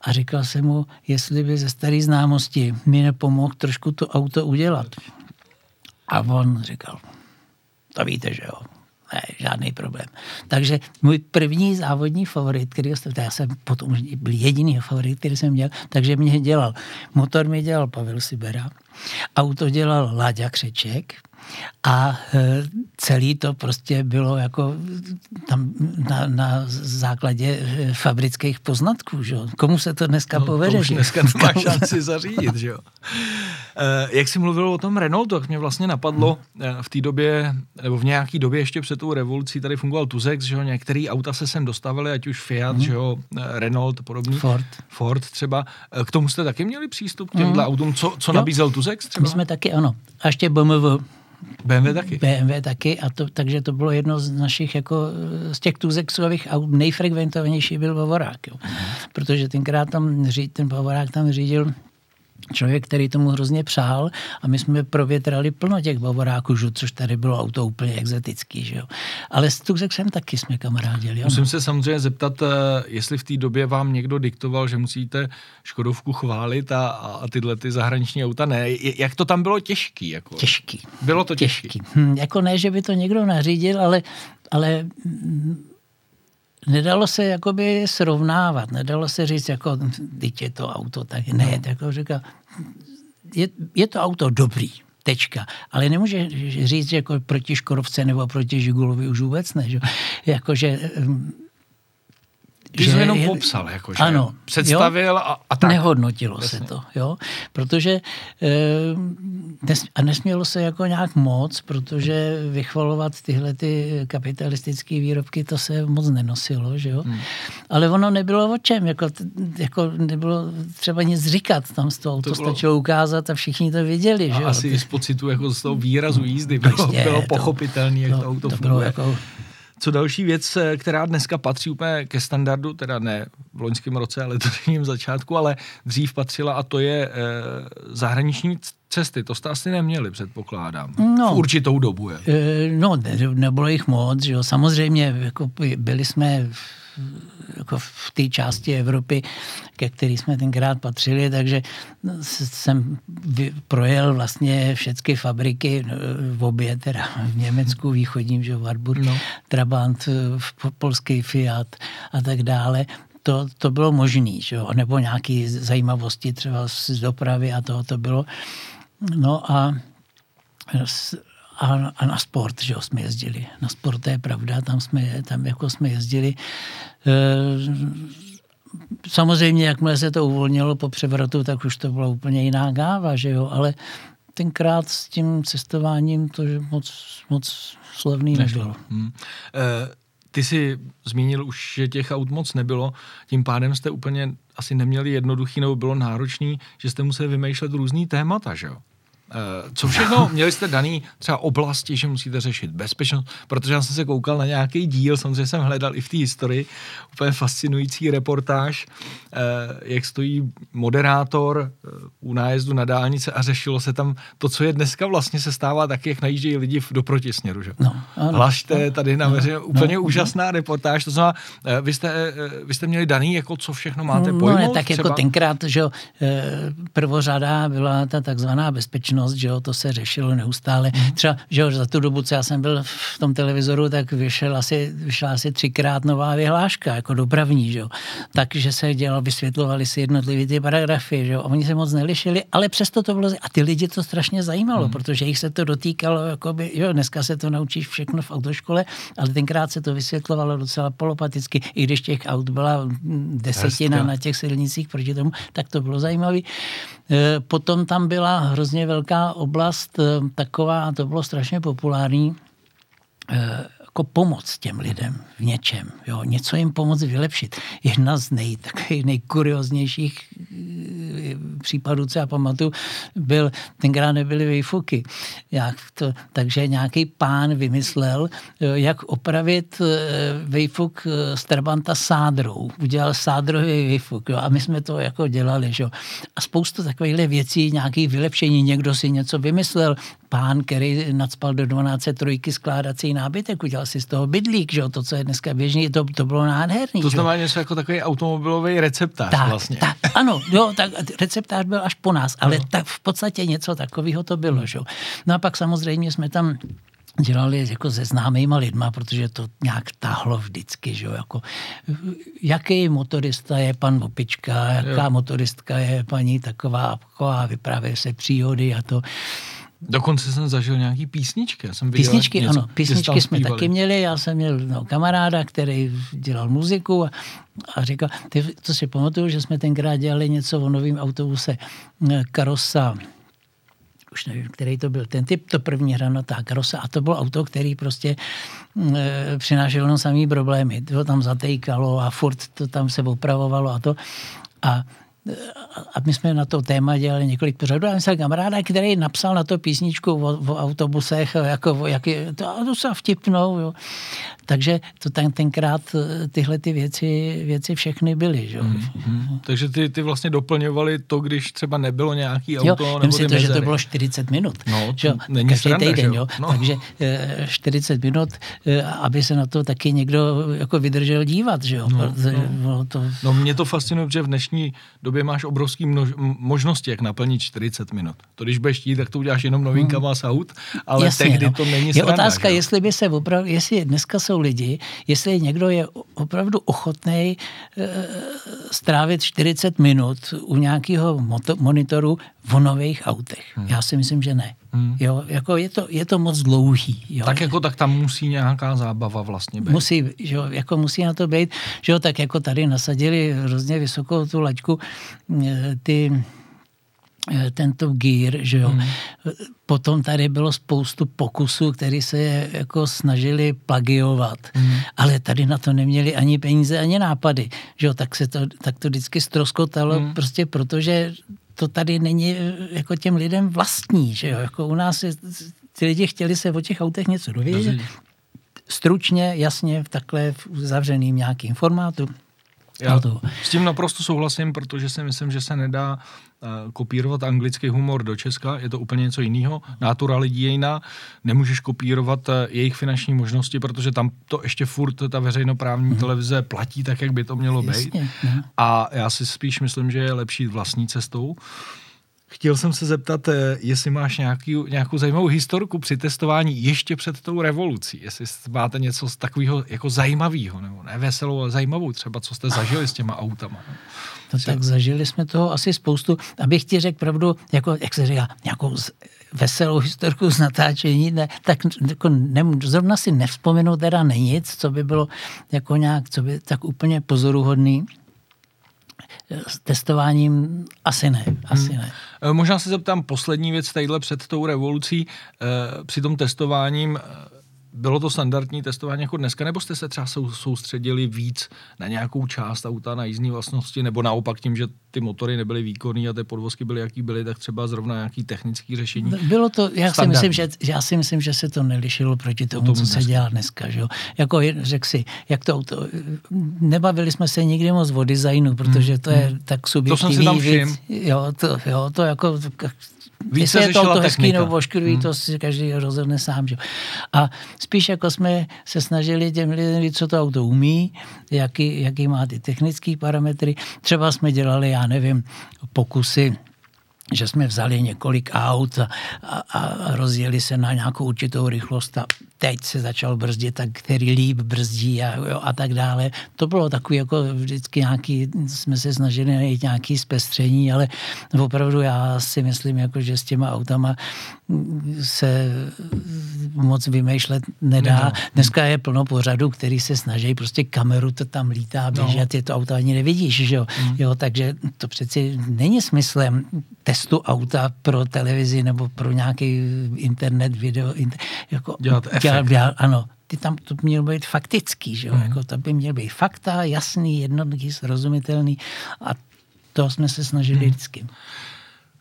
[SPEAKER 1] a říkal jsem mu, jestli by ze staré známosti mi nepomohl trošku to auto udělat. A on říkal, to víte, že jo. Ne, žádný problém. Takže můj první závodní favorit, který jsem, já jsem potom už byl jediný favorit, který jsem měl, takže mě dělal, motor mi dělal Pavel Sibera, auto dělal Láďa Křeček a e, celý to prostě bylo jako tam na, na základě e, fabrických poznatků, že jo. Komu se to dneska
[SPEAKER 2] No,
[SPEAKER 1] povede?
[SPEAKER 2] to už
[SPEAKER 1] že?
[SPEAKER 2] dneska nemá šanci zařídit, že jo. Eh, Jak jsi mluvil o tom Renaultu, tak mě vlastně napadlo eh, v té době, nebo v nějaké době ještě před tou revolucí tady fungoval Tuzex, že jo, některé auta se sem dostavily, ať už Fiat, že jo, Renault a podobný.
[SPEAKER 1] Ford.
[SPEAKER 2] Ford třeba. K tomu jste taky měli přístup k těmhle autům, co, co
[SPEAKER 1] Jo.
[SPEAKER 2] nabízel Tuzex třeba?
[SPEAKER 1] My jsme taky, ano. A ještě BMW,
[SPEAKER 2] BMW taky.
[SPEAKER 1] BMW taky, a to, takže to bylo jedno z našich, jako z těch tuzexových aut, nejfrekventovanější byl Bavorák, jo. Protože tenkrát tam, ten Bavorák tam řídil člověk, který tomu hrozně přál a my jsme provětrali plno těch Bavoráků, že- což tady bylo auto úplně exotický, že jo. Ale s Tuzexem taky jsme kamarádili, jo.
[SPEAKER 2] Musím se samozřejmě zeptat, eh, jestli v té době vám někdo diktoval, že musíte Škodovku chválit a, a tyhle ty zahraniční auta ne. Jak to tam bylo těžký? Jako?
[SPEAKER 1] Těžký.
[SPEAKER 2] Bylo to těžký.
[SPEAKER 1] těžký. Hm, jako ne, že by to někdo nařídil, ale, ale mm, nedalo se jakoby srovnávat, nedalo se říct, jako, teď je to auto, tak ne,
[SPEAKER 2] No.
[SPEAKER 1] no. jako říká, je, je to auto dobrý, tečka. Ale nemůže říct, že jako proti Škodovce nebo proti Žigulovi už vůbec ne, že? Jakože,
[SPEAKER 2] Ty jsi to jenom popsal, jako, že
[SPEAKER 1] ano,
[SPEAKER 2] představil
[SPEAKER 1] jo?
[SPEAKER 2] a, a tak.
[SPEAKER 1] Nehodnotilo
[SPEAKER 2] Jasně.
[SPEAKER 1] se to, jo, protože e, nes, a nesmělo se jako nějak moc, protože vychvalovat tyhle ty kapitalistické výrobky, to se moc nenosilo, že jo. Hmm. Ale ono nebylo o čem, jako, jako nebylo třeba nic říkat, tam z toho
[SPEAKER 2] To
[SPEAKER 1] to,
[SPEAKER 2] bylo-
[SPEAKER 1] stačilo ukázat a všichni to věděli,
[SPEAKER 2] A
[SPEAKER 1] že jo.
[SPEAKER 2] asi z pocitu jako z toho výrazu jízdy bylo,
[SPEAKER 1] Prostě
[SPEAKER 2] bylo pochopitelný, jak to auto
[SPEAKER 1] to bylo
[SPEAKER 2] funguje.
[SPEAKER 1] jako,
[SPEAKER 2] Co další věc, eh, která dneska patří úplně ke standardu, teda ne v loňském roce, ale [laughs] letošním začátku, ale dřív patřila a to je eh, zahraniční cesty. To jste asi neměli, předpokládám.
[SPEAKER 1] No.
[SPEAKER 2] V určitou dobu. Je.
[SPEAKER 1] E, No, ne, nebylo jich moc, že jo. Samozřejmě jako byli jsme jako v té části Evropy, ke který jsme tenkrát patřili, takže jsem projel vlastně všechny fabriky no, v obě, teda v Německu, východním, že jo, Warburg,
[SPEAKER 2] No.
[SPEAKER 1] Trabant, v po- polský Fiat a tak dále. To, to bylo možné, že jo, nebo nějaké zajímavosti třeba z dopravy a toho to bylo. No a a, a na sport, že jo, jsme jezdili. Na sport to je pravda, tam jsme, tam jako jsme jezdili. E, samozřejmě, jakmile se to uvolnilo po převratu, tak už to byla úplně jiná gáva, že jo, ale tenkrát s tím cestováním to že moc, moc slavný Nešlo. nebylo. Hmm.
[SPEAKER 2] E, ty jsi zmínil už, že těch aut moc nebylo, tím pádem jste úplně asi neměli jednoduchý nebo bylo náročný, že jste museli vymýšlet různý témata, že jo? Eh, co všechno [laughs] měli jste daný třeba oblasti, že musíte řešit bezpečnost, protože já jsem se koukal na nějaký díl, samozřejmě jsem hledal i v té historii úplně fascinující reportáž, eh, jak stojí moderátor eh, u nájezdu na dálnice a řešilo se tam to, co je dneska vlastně se stává taky, jak najíždějí lidi do protisměru. Že? No, Hlašte no, tady na veře, no, úplně no, úžasná no. reportáž, to znamená, vy jste, vy jste měli daný, jako co všechno máte no, pojmout?
[SPEAKER 1] No, tak jako třeba? jako tenkrát, že prvořada byla ta takzvaná bezpečnost bezpečnost, že jo, to se řešilo neustále. Mm. Třeba, že jo, za tu dobu, co já jsem byl v tom televizoru, tak vyšel asi, vyšla asi třikrát nová vyhláška, jako dopravní, že jo. Takže se dělalo, vysvětlovali si jednotlivé ty paragrafy, že jo. Oni se moc nelišili, ale přesto to bylo, a ty lidi to strašně zajímalo, mm. protože jich se to dotýkalo, jakoby, jo, dneska se to naučíš všechno v autoškole, ale tenkrát se to vysvětlovalo docela polopaticky, i když těch aut byla desetina Hezka. na těch silnicích proti tomu, tak to bylo zajímavé. E, potom tam byla hrozně velká oblast, e, taková, to bylo strašně populární, e, jako pomoc těm lidem v něčem, jo, něco jim pomoct vylepšit. Jedna z nej, nejkurioznějších eh, případů, co já pamatuju, byl, tenkrát nebyly výfuky. Jak to, takže nějaký pán vymyslel, eh, jak opravit eh, výfuk z Trabanta sádrou. Udělal sádrový výfuk. Jo, a my jsme to jako dělali. Že? A spoustu takových věcí, nějaký vylepšení, někdo si něco vymyslel, pán, který nadspal do 12 trojky skládací nábytek, udělal si z toho bydlík, že to, co je dneska běžný, to, to bylo nádherný.
[SPEAKER 2] To znamená něco jako takový automobilový receptář
[SPEAKER 1] tak,
[SPEAKER 2] vlastně.
[SPEAKER 1] Tak, ano, jo, tak receptář byl až po nás, ale no. tak v podstatě něco takového to bylo. Že? No a pak samozřejmě jsme tam dělali jako se známýma lidma, protože to nějak tahlo vždycky, že jo, jako jaký motorista je pan Opička, jaká jo. motoristka je paní taková, taková vyprávějí se příhody a to.
[SPEAKER 2] Dokonce jsem zažil nějaký písničky. Já jsem
[SPEAKER 1] písničky, něco, ano. Písničky jsme zpívali. taky měli. Já jsem měl no, kamaráda, který dělal muziku a, a říkal, ty, to si pamatuju, že jsme tenkrát dělali něco o novém autobuse Karosa už nevím, který to byl ten typ, to první hranatá karosa a to bylo auto, který prostě e, přinášelo jenom samý problémy. To tam zatejkalo a furt to tam se opravovalo a to. A a my jsme na to téma dělali několik pořadů a jsem kamaráda, který napsal na to písničku o, o autobusech, jako, jak je, to, to se vtipnou, jo. Takže to ten, tenkrát eh, tyhle ty věci, věci všechny byly. Že? Mm-hmm.
[SPEAKER 2] Takže ty, ty vlastně doplňovali to, když třeba nebylo nějaký auto
[SPEAKER 1] jo, nebo si to, že to bylo 40 minut.
[SPEAKER 2] No,
[SPEAKER 1] že?
[SPEAKER 2] Není Každý sranda, týden,
[SPEAKER 1] jo. No. Takže 40 eh, minut, eh, aby se na to taky někdo jako vydržel dívat. Že? Jo? No,
[SPEAKER 2] no. To... no mě to fascinuje, že v dnešní době máš obrovský množ, možnosti, jak naplnit 40 minut. To když budeš chtít, tak to uděláš jenom novinkama hmm. aut, ale Jasně, tehdy no. to není
[SPEAKER 1] sranda. Je otázka, že? jestli by se opravdu, jestli dneska jsou lidi, jestli někdo je opravdu ochotný e, strávit 40 minut u nějakého monitoru v nových autech. Hmm. Já si myslím, že ne. Hmm. Jo, jako je, to, je to moc dlouhý. Jo.
[SPEAKER 2] Tak jako tak tam musí nějaká zábava vlastně být.
[SPEAKER 1] Musí, jo, jako musí na to být, že jo, tak jako tady nasadili hrozně vysokou tu laťku e, ty tento Gear, že jo. Hmm. Potom tady bylo spoustu pokusů, které se jako snažili plagiovat, hmm. ale tady na to neměli ani peníze, ani nápady, že jo, tak, se to, tak to vždycky stroskotalo, hmm. prostě protože to tady není eh, jako těm lidem vlastní, že jo? Jako u nás je, ty lidi chtěli se o těch autech něco dovědět. Stručně, jasně, v takhle v zavřeným nějakým formátu.
[SPEAKER 2] Já to. s tím naprosto souhlasím, protože si myslím, že se nedá uh, kopírovat anglický humor do Česka, je to úplně něco jiného. Nátura lidí je jiná, nemůžeš kopírovat uh, jejich finanční možnosti, protože tam to ještě furt ta veřejnoprávní mm. televize platí tak, jak by to mělo být. Jasně, A já si spíš myslím, že je lepší vlastní cestou. Chtěl jsem se zeptat, eh, jestli máš nějaký, nějakou zajímavou historku při testování ještě před tou revolucí. Jestli máte něco z takového jako zajímavého, nebo ne veselou, ale zajímavou třeba, co jste zažili s těma autama.
[SPEAKER 1] No tak zažili jsme toho asi spoustu. Abych ti řekl pravdu, jako, jak se říká, nějakou veselou historku z natáčení, ne, tak jako ne, zrovna si nevzpomenu teda nic, co by bylo jako nějak, co by tak úplně pozoruhodný. S testováním asi ne, asi hmm. ne.
[SPEAKER 2] Možná se zeptám poslední věc tadyhle před tou revolucí. Při tom testováním bylo to standardní testování jako dneska, nebo jste se třeba soustředili víc na nějakou část auta, na jízdní vlastnosti, nebo naopak tím, že ty motory nebyly výkonné a ty podvozky byly, jaký byly, tak třeba zrovna nějaký technický řešení?
[SPEAKER 1] Bylo to, já si, myslím, že, já si myslím, že se to nelišilo proti tomu, tomu co dneska. se dělá dneska. Že jo? Jako řekl si, jak to auto, nebavili jsme se nikdy moc o designu, protože to je hmm. tak subjektivní to jsem si tam věc. Jo, to, jo, to jako Více je to auto hezký nebo ošklivý, hmm. to si každý rozhodne sám. Že? A spíš jako jsme se snažili těm lidem co to auto umí, jaký, jaký má ty technické parametry. Třeba jsme dělali, já nevím, pokusy že jsme vzali několik aut a, a, a rozjeli se na nějakou určitou rychlost a teď se začal brzdit, tak který líp brzdí a, jo, a tak dále. To bylo takový jako vždycky nějaký, jsme se snažili najít nějaký zpestření, ale opravdu já si myslím, jako, že s těma autama se moc vymýšlet nedá. No. Dneska je plno pořadů, který se snaží, prostě kameru to tam lítá, běží no. a ty to auto ani nevidíš, že jo? Mm. jo. Takže to přeci není smyslem testu auta pro televizi nebo pro nějaký internet, video, inter, jako,
[SPEAKER 2] dělat
[SPEAKER 1] dělat, dělat, ano, ty tam to mělo být faktický, že jo? Mm. Jako to by měl být fakta, jasný, jednoduchý, srozumitelný a to jsme se snažili mm. vždycky.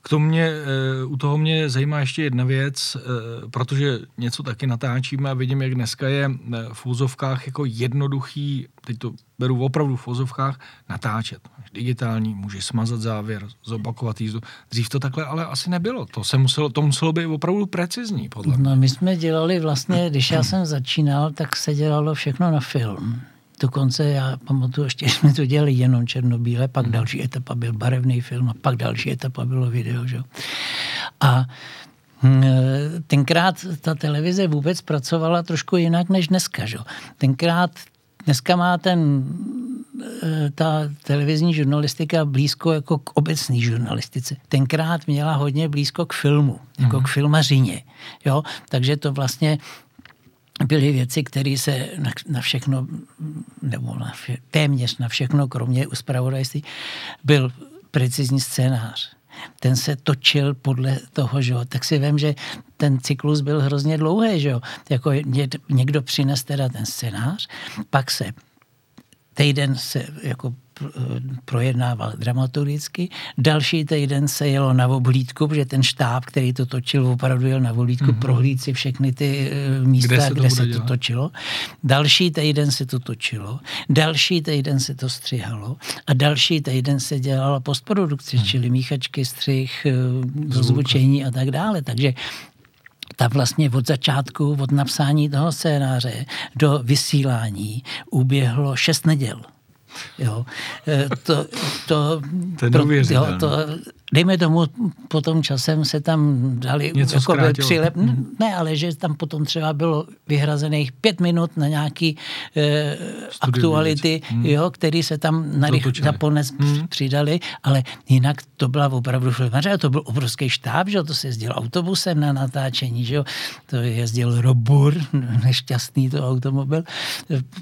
[SPEAKER 2] K tomu mě, eh, u toho mě zajímá ještě jedna věc, eh, protože něco taky natáčíme a vidím, jak dneska je eh, v úzovkách jako jednoduchý, teď to beru opravdu v úzovkách, natáčet. Digitální, může smazat závěr, zopakovat jízdu. Dřív to takhle ale asi nebylo. To, se muselo, to muselo být opravdu precizní, podle
[SPEAKER 1] mě. No, my jsme dělali vlastně, když já jsem začínal, tak se dělalo všechno na film. Dokonce já pamatuju, ještě [laughs] jsme to dělali jenom černobíle, pak hmm. další etapa byl barevný film a pak další etapa bylo video. Že? A hm, tenkrát ta televize vůbec pracovala trošku jinak než dneska. Že? Tenkrát, dneska má ten, eh, ta televizní žurnalistika blízko jako k obecné žurnalistice. Tenkrát měla hodně blízko k filmu, jako mm. k filmařině. Jo? Takže to vlastně byly věci, které se na, na všechno, nebo na vše, téměř na všechno, kromě zpravodajství, byl precizní scénář. Ten se točil podle toho, že jo. Tak si vím, že ten cyklus byl hrozně dlouhý, že jo. Jako někdo přines teda ten scénář, pak se týden se jako projednával dramaturgicky. Další týden se jelo na oblídku, protože ten štáb, který to točil, opravdu jel na oblídku mm-hmm. prohlídit si všechny ty eh, místa, kde se, kde to, se to točilo. Další týden se to točilo, další týden se to střihalo a další týden se dělala postprodukce, mm. čili míchačky, střih, eh, rozvučení a tak dále. Takže ta vlastně od začátku, od napsání toho scénáře do vysílání uběhlo šest neděl. Jo. E, to, to,
[SPEAKER 2] to, pro, jo,
[SPEAKER 1] to, dejme tomu, potom časem se tam dali Něco jako přilep, ne, ale že tam potom třeba bylo vyhrazených pět minut na nějaký e, aktuality, hmm. jo, který se tam na zaponec hmm. přidali, ale jinak to byla opravdu filmaře, to byl obrovský štáb, že to se jezdil autobusem na natáčení, že to jezdil Robur, [laughs] nešťastný to automobil,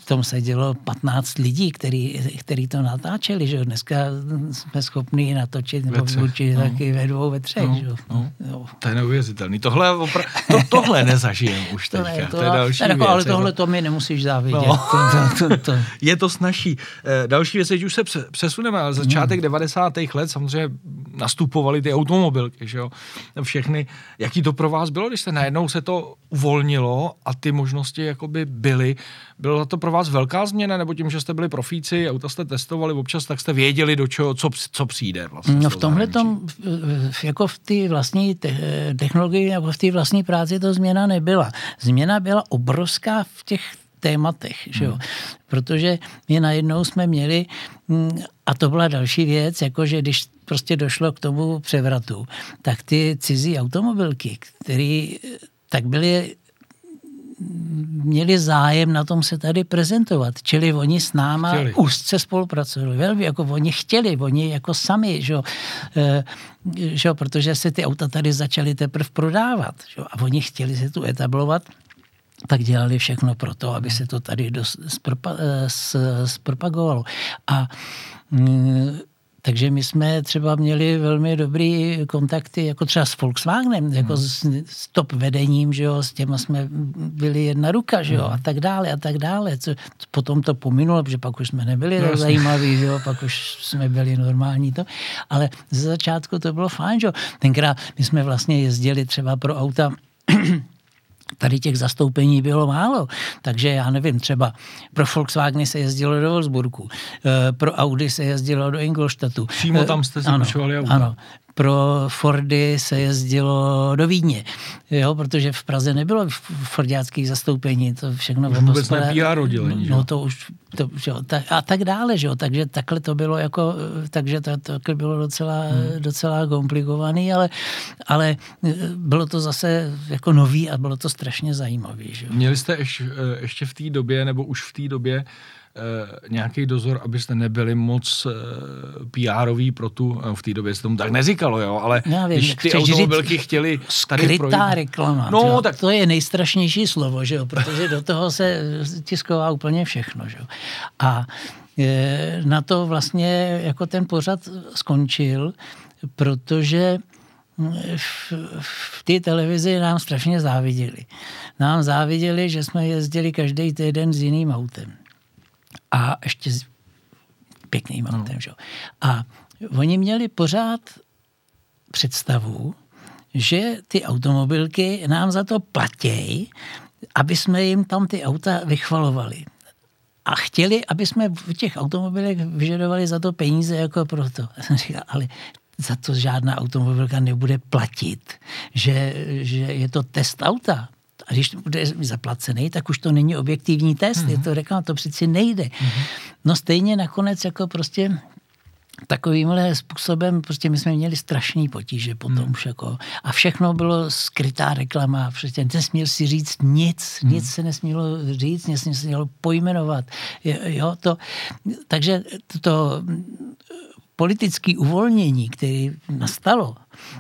[SPEAKER 1] v tom se dělo 15 lidí, který, který to natáčeli, že dneska jsme schopni natočit nebo určitě no. taky ve dvou, ve třech. No, že? No.
[SPEAKER 2] No. To je neuvěřitelný. Tohle, opra- to, tohle nezažijem už to teďka. Ne, to, to je další
[SPEAKER 1] jako,
[SPEAKER 2] věc.
[SPEAKER 1] Ale tohle to mi nemusíš závidět. No. To, to, to, to. [laughs]
[SPEAKER 2] Je to snažší. Eh, další věc, když už se přesuneme, ale začátek no. 90. let samozřejmě nastupovaly ty automobilky, že jo? Všechny. Jaký to pro vás bylo, když se najednou se to uvolnilo a ty možnosti jakoby byly. Byla to pro vás velká změna, nebo tím, že jste byli profíci, auta jste testovali občas, tak jste věděli, do čeho, co, co přijde vlastně?
[SPEAKER 1] No v tomhle tom, jako v té vlastní technologii nebo v té vlastní práci to změna nebyla. Změna byla obrovská v těch tématech, že jo? Hmm. protože my najednou jsme měli, mm, a to byla další věc, jakože když prostě došlo k tomu převratu, tak ty cizí automobilky, které tak byly měli zájem na tom se tady prezentovat. Čili oni s náma chtěli. úzce spolupracovali. Velmi, jako oni chtěli, oni jako sami, že, e, že, protože se ty auta tady začaly teprve prodávat. Že, a oni chtěli se tu etablovat tak dělali všechno pro to, aby se to tady dost zpropa, eh, zpropagovalo. A mm, takže my jsme třeba měli velmi dobrý kontakty, jako třeba s Volkswagenem, jako hmm. s, s top vedením, že jo, s těma jsme byli jedna ruka, že jo, hmm. a tak dále, a tak dále. Co, potom to pominulo, protože pak už jsme nebyli no, zajímaví, že jo, pak už jsme byli normální to, ale ze začátku to bylo fajn, že jo. Tenkrát my jsme vlastně jezdili třeba pro auta tady těch zastoupení bylo málo. Takže já nevím, třeba pro Volkswagen se jezdilo do Wolfsburgu, eh, pro Audi se jezdilo do Ingolstadtu.
[SPEAKER 2] Přímo tam jste ano, auta.
[SPEAKER 1] Ano, pro Fordy se jezdilo do Vídně, jo, protože v Praze nebylo fordiáckých zastoupení, to všechno
[SPEAKER 2] už vůbec ne PR oddělení,
[SPEAKER 1] No to už, to, jo, tak, a tak dále, že jo, takže takhle to bylo jako, takže to, takhle bylo docela, hmm. docela komplikovaný, ale, ale bylo to zase jako nový a bylo to strašně zajímavý, že jo.
[SPEAKER 2] Měli jste ještě, ještě v té době, nebo už v té době nějaký dozor, abyste nebyli moc uh, PR-ový pro tu, uh, v té době se tomu tak neříkalo, jo, ale Já vím, když ty automobilky chtěli
[SPEAKER 1] tady skrytá projít... reklama, no, jo, tak... to je nejstrašnější slovo, že jo, protože do toho se tisková úplně všechno, že jo. A e, na to vlastně jako ten pořad skončil, protože v, v té televizi nám strašně záviděli. Nám záviděli, že jsme jezdili každý týden s jiným autem a ještě s pěkným autem. No. Že? A oni měli pořád představu, že ty automobilky nám za to platí, aby jsme jim tam ty auta vychvalovali. A chtěli, aby jsme v těch automobilech vyžadovali za to peníze jako proto. Já jsem říkal, ale za to žádná automobilka nebude platit, že, že je to test auta. A když bude zaplacený, tak už to není objektivní test, mm-hmm. je to reklama, to přeci nejde. Mm-hmm. No stejně nakonec jako prostě takovýmhle způsobem prostě my jsme měli strašný potíže potom hmm. už jako a všechno bylo skrytá reklama, prostě nesměl si říct nic, hmm. nic se nesmělo říct, nic se nesmělo pojmenovat, jo, to, takže to, to politické uvolnění, které nastalo,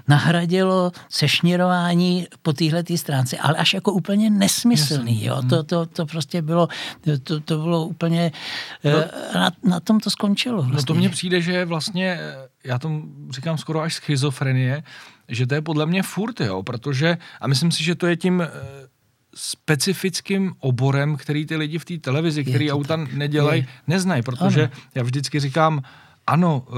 [SPEAKER 1] nahradilo sešněrování po téhle stránce, ale až jako úplně nesmyslný. Jo? To, to, to prostě bylo, to, to bylo úplně, no, eh, na, na tom to skončilo. Vlastně.
[SPEAKER 2] No to mně přijde, že vlastně, eh, já tomu říkám skoro až schizofrenie, že to je podle mě furt, jo, protože, a myslím si, že to je tím eh, specifickým oborem, který ty lidi v té televizi, který auta nedělají, neznají, protože ano. já vždycky říkám, ano, uh,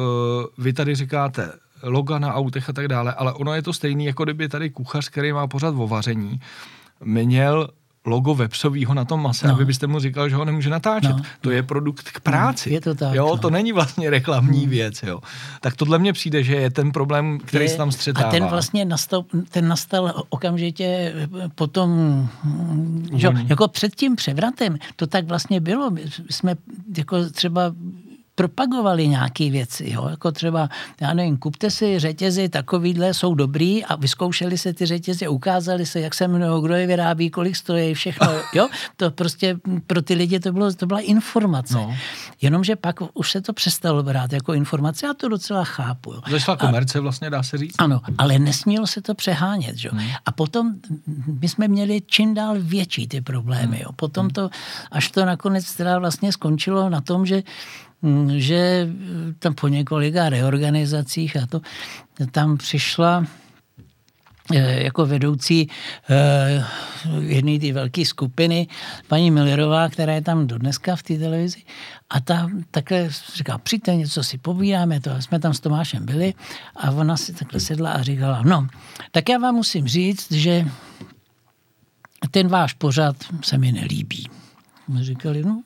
[SPEAKER 2] vy tady říkáte loga na autech a tak dále, ale ono je to stejný, jako kdyby tady kuchař, který má pořád o vaření, měl logo vepsového na tom mase, no. aby byste mu říkal, že ho nemůže natáčet. No. To je produkt k práci.
[SPEAKER 1] No, je to tak.
[SPEAKER 2] Jo,
[SPEAKER 1] no.
[SPEAKER 2] to není vlastně reklamní hmm. věc. Jo. Tak tohle mně přijde, že je ten problém, který je, se tam střetává.
[SPEAKER 1] A ten vlastně nastal, ten nastal okamžitě potom, že, jako před tím převratem, to tak vlastně bylo. My jsme jako třeba propagovali nějaké věci, jo? jako třeba, já nevím, kupte si řetězy, takovýhle jsou dobrý a vyzkoušeli se ty řetězy, ukázali se, jak se mnou, kdo je vyrábí, kolik stojí, všechno, [laughs] jo? To prostě pro ty lidi to, bylo, to byla informace. No. Jenomže pak už se to přestalo brát jako informace, já to docela chápu. Jo?
[SPEAKER 2] Začala komerce vlastně, dá se říct.
[SPEAKER 1] Ano, ale nesmělo se to přehánět, jo? Hmm. A potom my jsme měli čím dál větší ty problémy, jo? Potom hmm. to, až to nakonec teda vlastně skončilo na tom, že že tam po několika reorganizacích a to tam přišla eh, jako vedoucí eh, jedné té velké skupiny, paní Millerová, která je tam do dneska v té televizi. A ta takhle říká, přijďte, něco si povídáme, to jsme tam s Tomášem byli a ona si takhle sedla a říkala, no, tak já vám musím říct, že ten váš pořad se mi nelíbí. My říkali, no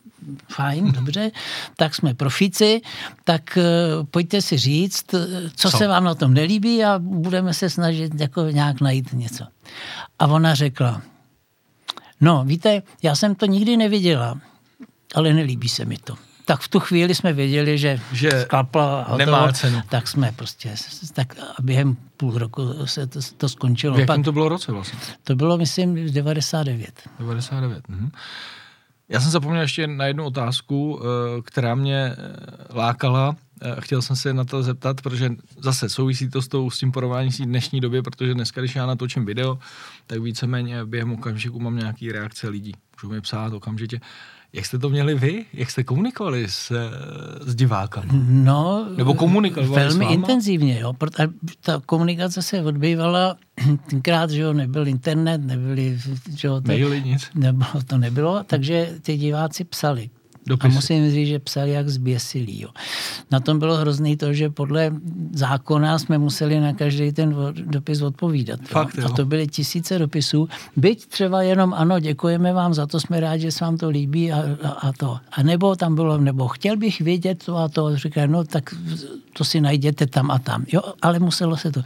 [SPEAKER 1] fajn, dobře, tak jsme profíci, tak uh, pojďte si říct, co, co se vám na tom nelíbí a budeme se snažit jako nějak najít něco. A ona řekla, no víte, já jsem to nikdy neviděla, ale nelíbí se mi to. Tak v tu chvíli jsme věděli, že, že sklapla hotovo, nemá cenu. tak jsme prostě, tak a během půl roku se to, to skončilo.
[SPEAKER 2] V jakém Pak, to bylo roce vlastně?
[SPEAKER 1] To bylo, myslím, 99.
[SPEAKER 2] 99, mhm. Já jsem zapomněl ještě na jednu otázku, eh, která mě eh, lákala. Eh, chtěl jsem se na to zeptat, protože zase souvisí to s, tou, s tím porovnáním v dnešní době, protože dneska, když já natočím video, tak víceméně během okamžiku mám nějaký reakce lidí. Můžou mi psát okamžitě. Jak jste to měli vy? Jak jste komunikovali s, s divákami?
[SPEAKER 1] No,
[SPEAKER 2] Nebo komunikovali
[SPEAKER 1] Velmi intenzivně, jo. Ta komunikace se odbývala [clears throat] tenkrát, že jo, nebyl internet, nebyly, že jo,
[SPEAKER 2] to, Maily, nic.
[SPEAKER 1] Nebylo, to nebylo, takže ty diváci psali. Dopisy. A musím říct, že psali jak zběsilí. Jo. Na tom bylo hrozný to, že podle zákona jsme museli na každý ten dopis odpovídat.
[SPEAKER 2] Fakt, jo.
[SPEAKER 1] A to byly tisíce dopisů. Byť třeba jenom ano, děkujeme vám za to, jsme rádi, že se vám to líbí a, a, a to. A nebo tam bylo, nebo chtěl bych vědět to a to. Říkali, no tak to si najděte tam a tam. Jo, ale muselo se to.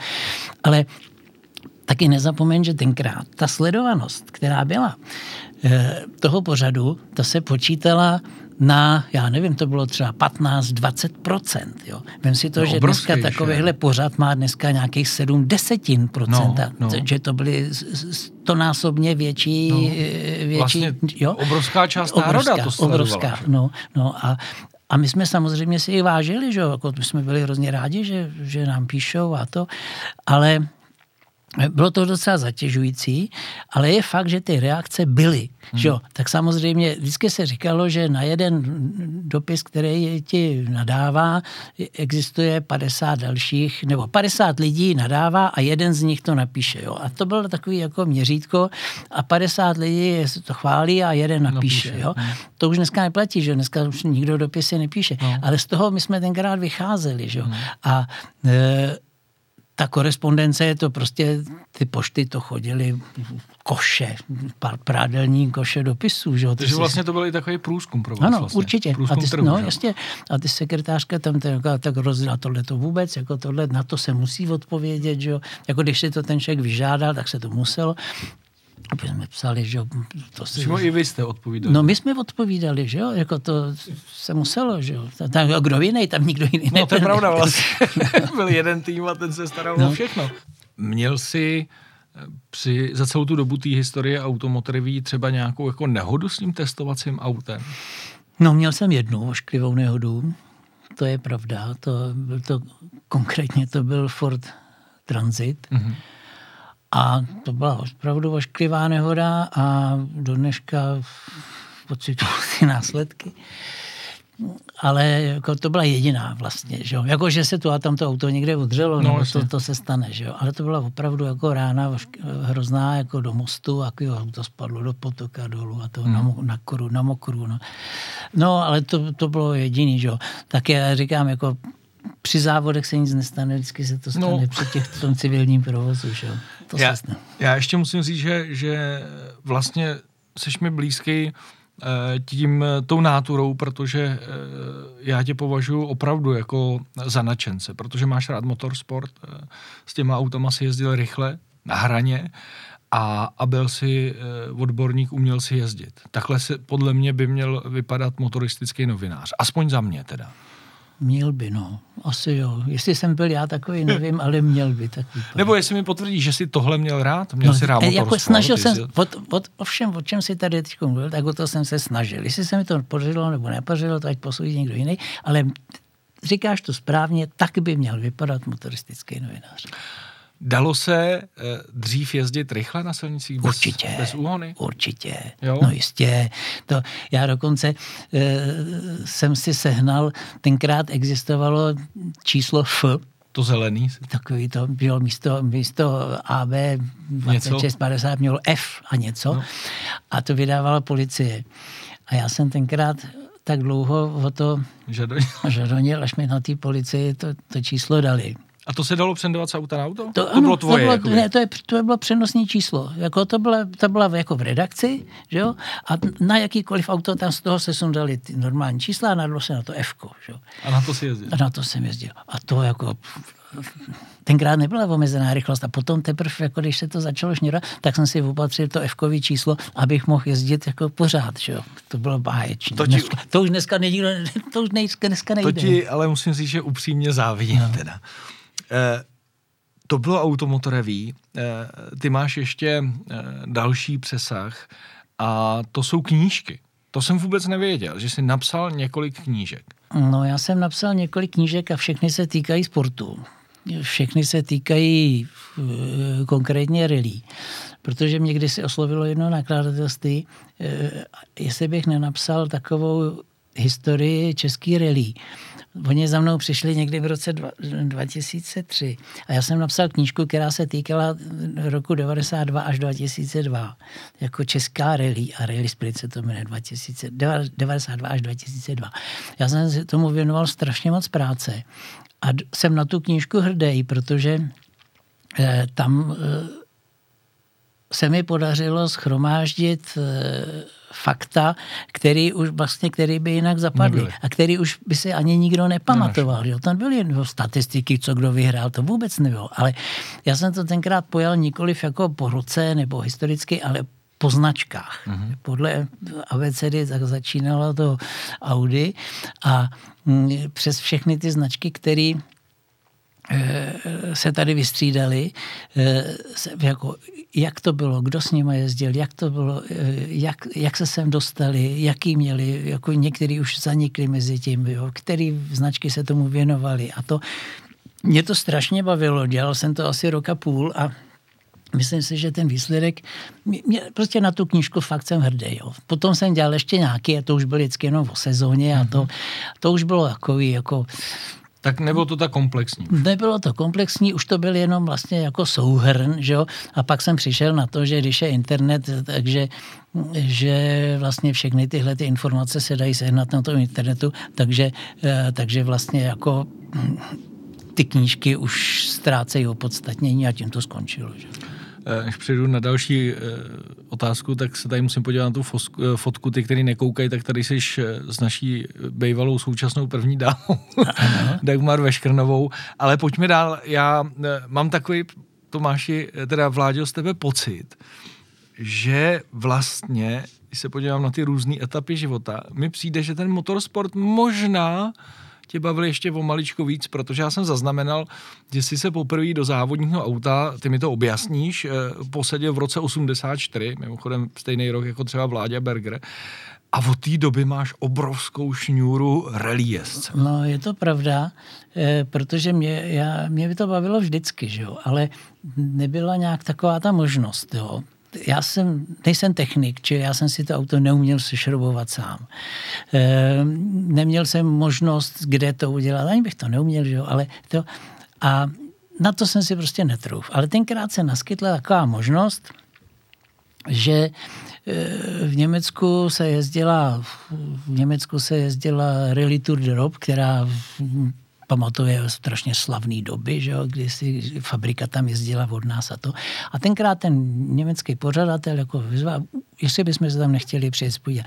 [SPEAKER 1] Ale taky nezapomeň, že tenkrát ta sledovanost, která byla eh, toho pořadu, ta se počítala na, já nevím, to bylo třeba 15-20%. Jo. Vem si to, no, že dneska takovýhle pořad má dneska nějakých 7 desetin procenta, no, no. že to byly stonásobně větší... No,
[SPEAKER 2] eh, větší vlastně jo? obrovská část obrovská, národa to
[SPEAKER 1] sledovala. Obrovská, no, no a a my jsme samozřejmě si i vážili, že jo, jako my jsme byli hrozně rádi, že, že nám píšou a to, ale bylo to docela zatěžující, ale je fakt, že ty reakce byly. Hmm. Že jo? Tak samozřejmě vždycky se říkalo, že na jeden dopis, který ti nadává, existuje 50 dalších, nebo 50 lidí nadává a jeden z nich to napíše. Jo? A to bylo takový jako měřítko a 50 lidí to chválí a jeden napíše. napíše. Jo? Hmm. To už dneska neplatí, že dneska už nikdo dopisy nepíše. No. Ale z toho my jsme tenkrát vycházeli. Že? Hmm. A e, ta korespondence je to prostě, ty pošty to chodily koše, prádelní koše dopisů. Že?
[SPEAKER 2] Takže vlastně to byl i takový průzkum pro vás
[SPEAKER 1] Ano,
[SPEAKER 2] vlastně.
[SPEAKER 1] určitě.
[SPEAKER 2] Průzkum
[SPEAKER 1] a ty,
[SPEAKER 2] trhu,
[SPEAKER 1] no, jasně, a ty sekretářka tam tak, tak rozdělá tohle to vůbec, jako tohle, na to se musí odpovědět, že jo. Jako když si to ten člověk vyžádal, tak se to muselo. Aby jsme psali, že.
[SPEAKER 2] To si... i vy jste odpovídali.
[SPEAKER 1] No my jsme odpovídali, že jo, jako to se muselo, že jo. Tam, kdo jiný, tam nikdo jiný
[SPEAKER 2] No to je pravda [laughs] vlastně. [laughs] Byl jeden tým a ten se staral no. o všechno. Měl si eh, při, za celou tu dobu té historie automotorivý třeba nějakou jako nehodu s tím testovacím autem?
[SPEAKER 1] No měl jsem jednu ošklivou nehodu, to je pravda. To, byl to, konkrétně to byl Ford Transit. Mm-hmm a to byla opravdu ošklivá nehoda a do dneška pocituju [laughs] ty následky. Ale jako to byla jediná vlastně, že jo? Jako, že se tu a tam to auto někde udřelo, no, to, to, se stane, že jo? Ale to byla opravdu jako rána hrozná jako do mostu, a jako auto spadlo do potoka dolů a to hmm. na, na, koru, na mokru, no. No, ale to, to bylo jediný, že jo? Tak já říkám, jako při závodech se nic nestane, vždycky se to stane no. při těch tom civilním provozu. Že? To
[SPEAKER 2] já,
[SPEAKER 1] se stane.
[SPEAKER 2] já ještě musím říct, že, že vlastně seš mi blízký eh, tím, tou náturou, protože eh, já tě považuji opravdu jako za nadšence, protože máš rád motorsport, eh, s těma autama si jezdil rychle, na hraně a, a byl si odborník, uměl si jezdit. Takhle se podle mě by měl vypadat motoristický novinář. Aspoň za mě teda.
[SPEAKER 1] Měl by, no. Asi jo. Jestli jsem byl já takový, nevím, ale měl by takový.
[SPEAKER 2] Nebo jestli mi potvrdí, že jsi tohle měl rád, měl no, si rád
[SPEAKER 1] jako snažil jsem, od, od, ovšem, o čem si tady teď mluvil, tak o to jsem se snažil. Jestli se mi to podařilo nebo nepodařilo, to ať posoudí někdo jiný, ale říkáš to správně, tak by měl vypadat motoristický novinář.
[SPEAKER 2] Dalo se eh, dřív jezdit rychle na silnicích bez, určitě, bez úhony?
[SPEAKER 1] Určitě, jo? no jistě. To, já dokonce e, jsem si sehnal, tenkrát existovalo číslo F,
[SPEAKER 2] to zelený?
[SPEAKER 1] Takový to bylo místo, místo AB 2650 mělo F a něco. No. A to vydávala policie. A já jsem tenkrát tak dlouho o to žadonil, až mi na té policii to, to číslo dali.
[SPEAKER 2] A to se dalo přendovat z auta na auto? To, to ano, bylo tvoje?
[SPEAKER 1] To bylo, ne, to, je, to bylo přenosní číslo. Jako to, bylo, to bylo jako v redakci, že jo? A na jakýkoliv auto tam z toho se sundali ty normální čísla a nadlo se na to F.
[SPEAKER 2] A na to si jezdil?
[SPEAKER 1] A na to jsem jezdil. A to jako tenkrát nebyla omezená rychlost a potom teprve, jako když se to začalo šněrat, tak jsem si opatřil to f číslo, abych mohl jezdit jako pořád, že jo. To bylo báječné. To, ti... to už dneska, nikdo, [laughs] to už dneska nejde.
[SPEAKER 2] To ti, ale musím říct, že upřímně závidím no. teda. Eh, to bylo automotorevý. Eh, ty máš ještě eh, další přesah a to jsou knížky. To jsem vůbec nevěděl, že jsi napsal několik knížek.
[SPEAKER 1] No já jsem napsal několik knížek a všechny se týkají sportu. všechny se týkají konkrétně rally. Protože mě kdysi oslovilo jedno nakladatelství, jestli bych nenapsal takovou historii český rally. Oni za mnou přišli někdy v roce 2003 a já jsem napsal knížku, která se týkala roku 92 až 2002, jako česká rally a rally split se to jmenuje 92 až 2002. Já jsem se tomu věnoval strašně moc práce. A jsem na tu knížku hrdý, protože eh, tam eh, se mi podařilo schromáždit eh, fakta, který už vlastně, který by jinak zapadly Nebyli. a který už by si ani nikdo nepamatoval. Jo. Tam byly jen statistiky, co kdo vyhrál, to vůbec nebylo. Ale já jsem to tenkrát pojal nikoliv jako po roce nebo historicky, ale po značkách. Mm-hmm. Podle ABCD tak začínalo to Audi a mm, přes všechny ty značky, které se tady vystřídali, eh, jako jak to bylo, kdo s nimi jezdil, jak to bylo, eh, jak, jak se sem dostali, jaký měli, jako některý už zanikli mezi tím, jo, který značky se tomu věnovali a to mě to strašně bavilo, dělal jsem to asi roka půl a myslím si, že ten výsledek, mě, prostě na tu knížku fakt jsem hrdý. Jo. Potom jsem dělal ještě nějaký, a to už bylo vždycky jenom o sezóně a to, mhm. to už bylo takový jako
[SPEAKER 2] tak nebylo to tak komplexní.
[SPEAKER 1] Nebylo to komplexní, už to byl jenom vlastně jako souhrn, že jo? A pak jsem přišel na to, že když je internet, takže že vlastně všechny tyhle ty informace se dají sehnat na tom internetu, takže, eh, takže vlastně jako hm, ty knížky už ztrácejí opodstatnění a tím to skončilo. Že?
[SPEAKER 2] Eh, než přijdu na další eh, otázku, tak se tady musím podívat na tu eh, fotku. Ty, který nekoukají, tak tady jsi s naší bývalou současnou první dámou, [laughs] Dagmar Veškrnovou. Ale pojďme dál. Já mám takový, Tomáši, teda Vláďo, z tebe pocit, že vlastně, když se podívám na ty různé etapy života, mi přijde, že ten motorsport možná tě bavil ještě o maličko víc, protože já jsem zaznamenal, že jsi se poprvé do závodního auta, ty mi to objasníš, eh, posadil v roce 84, mimochodem stejný rok jako třeba Vláďa Berger, a od té doby máš obrovskou šňůru rally.
[SPEAKER 1] No, je to pravda, eh, protože mě, já, mě by to bavilo vždycky, že jo? ale nebyla nějak taková ta možnost. Jo? Já jsem, nejsem technik, čili já jsem si to auto neuměl sešrobovat sám. E, neměl jsem možnost, kde to udělat, ani bych to neuměl, že jo, ale to, a na to jsem si prostě netrouf. Ale tenkrát se naskytla taková možnost, že e, v Německu se jezdila v Německu se jezdila Rally Tour de Rob, která pamatuje strašně slavné doby, že jo, kdy si fabrika tam jezdila od nás a to. A tenkrát ten německý pořadatel jako vyzval, jestli bychom se tam nechtěli přijet podívat.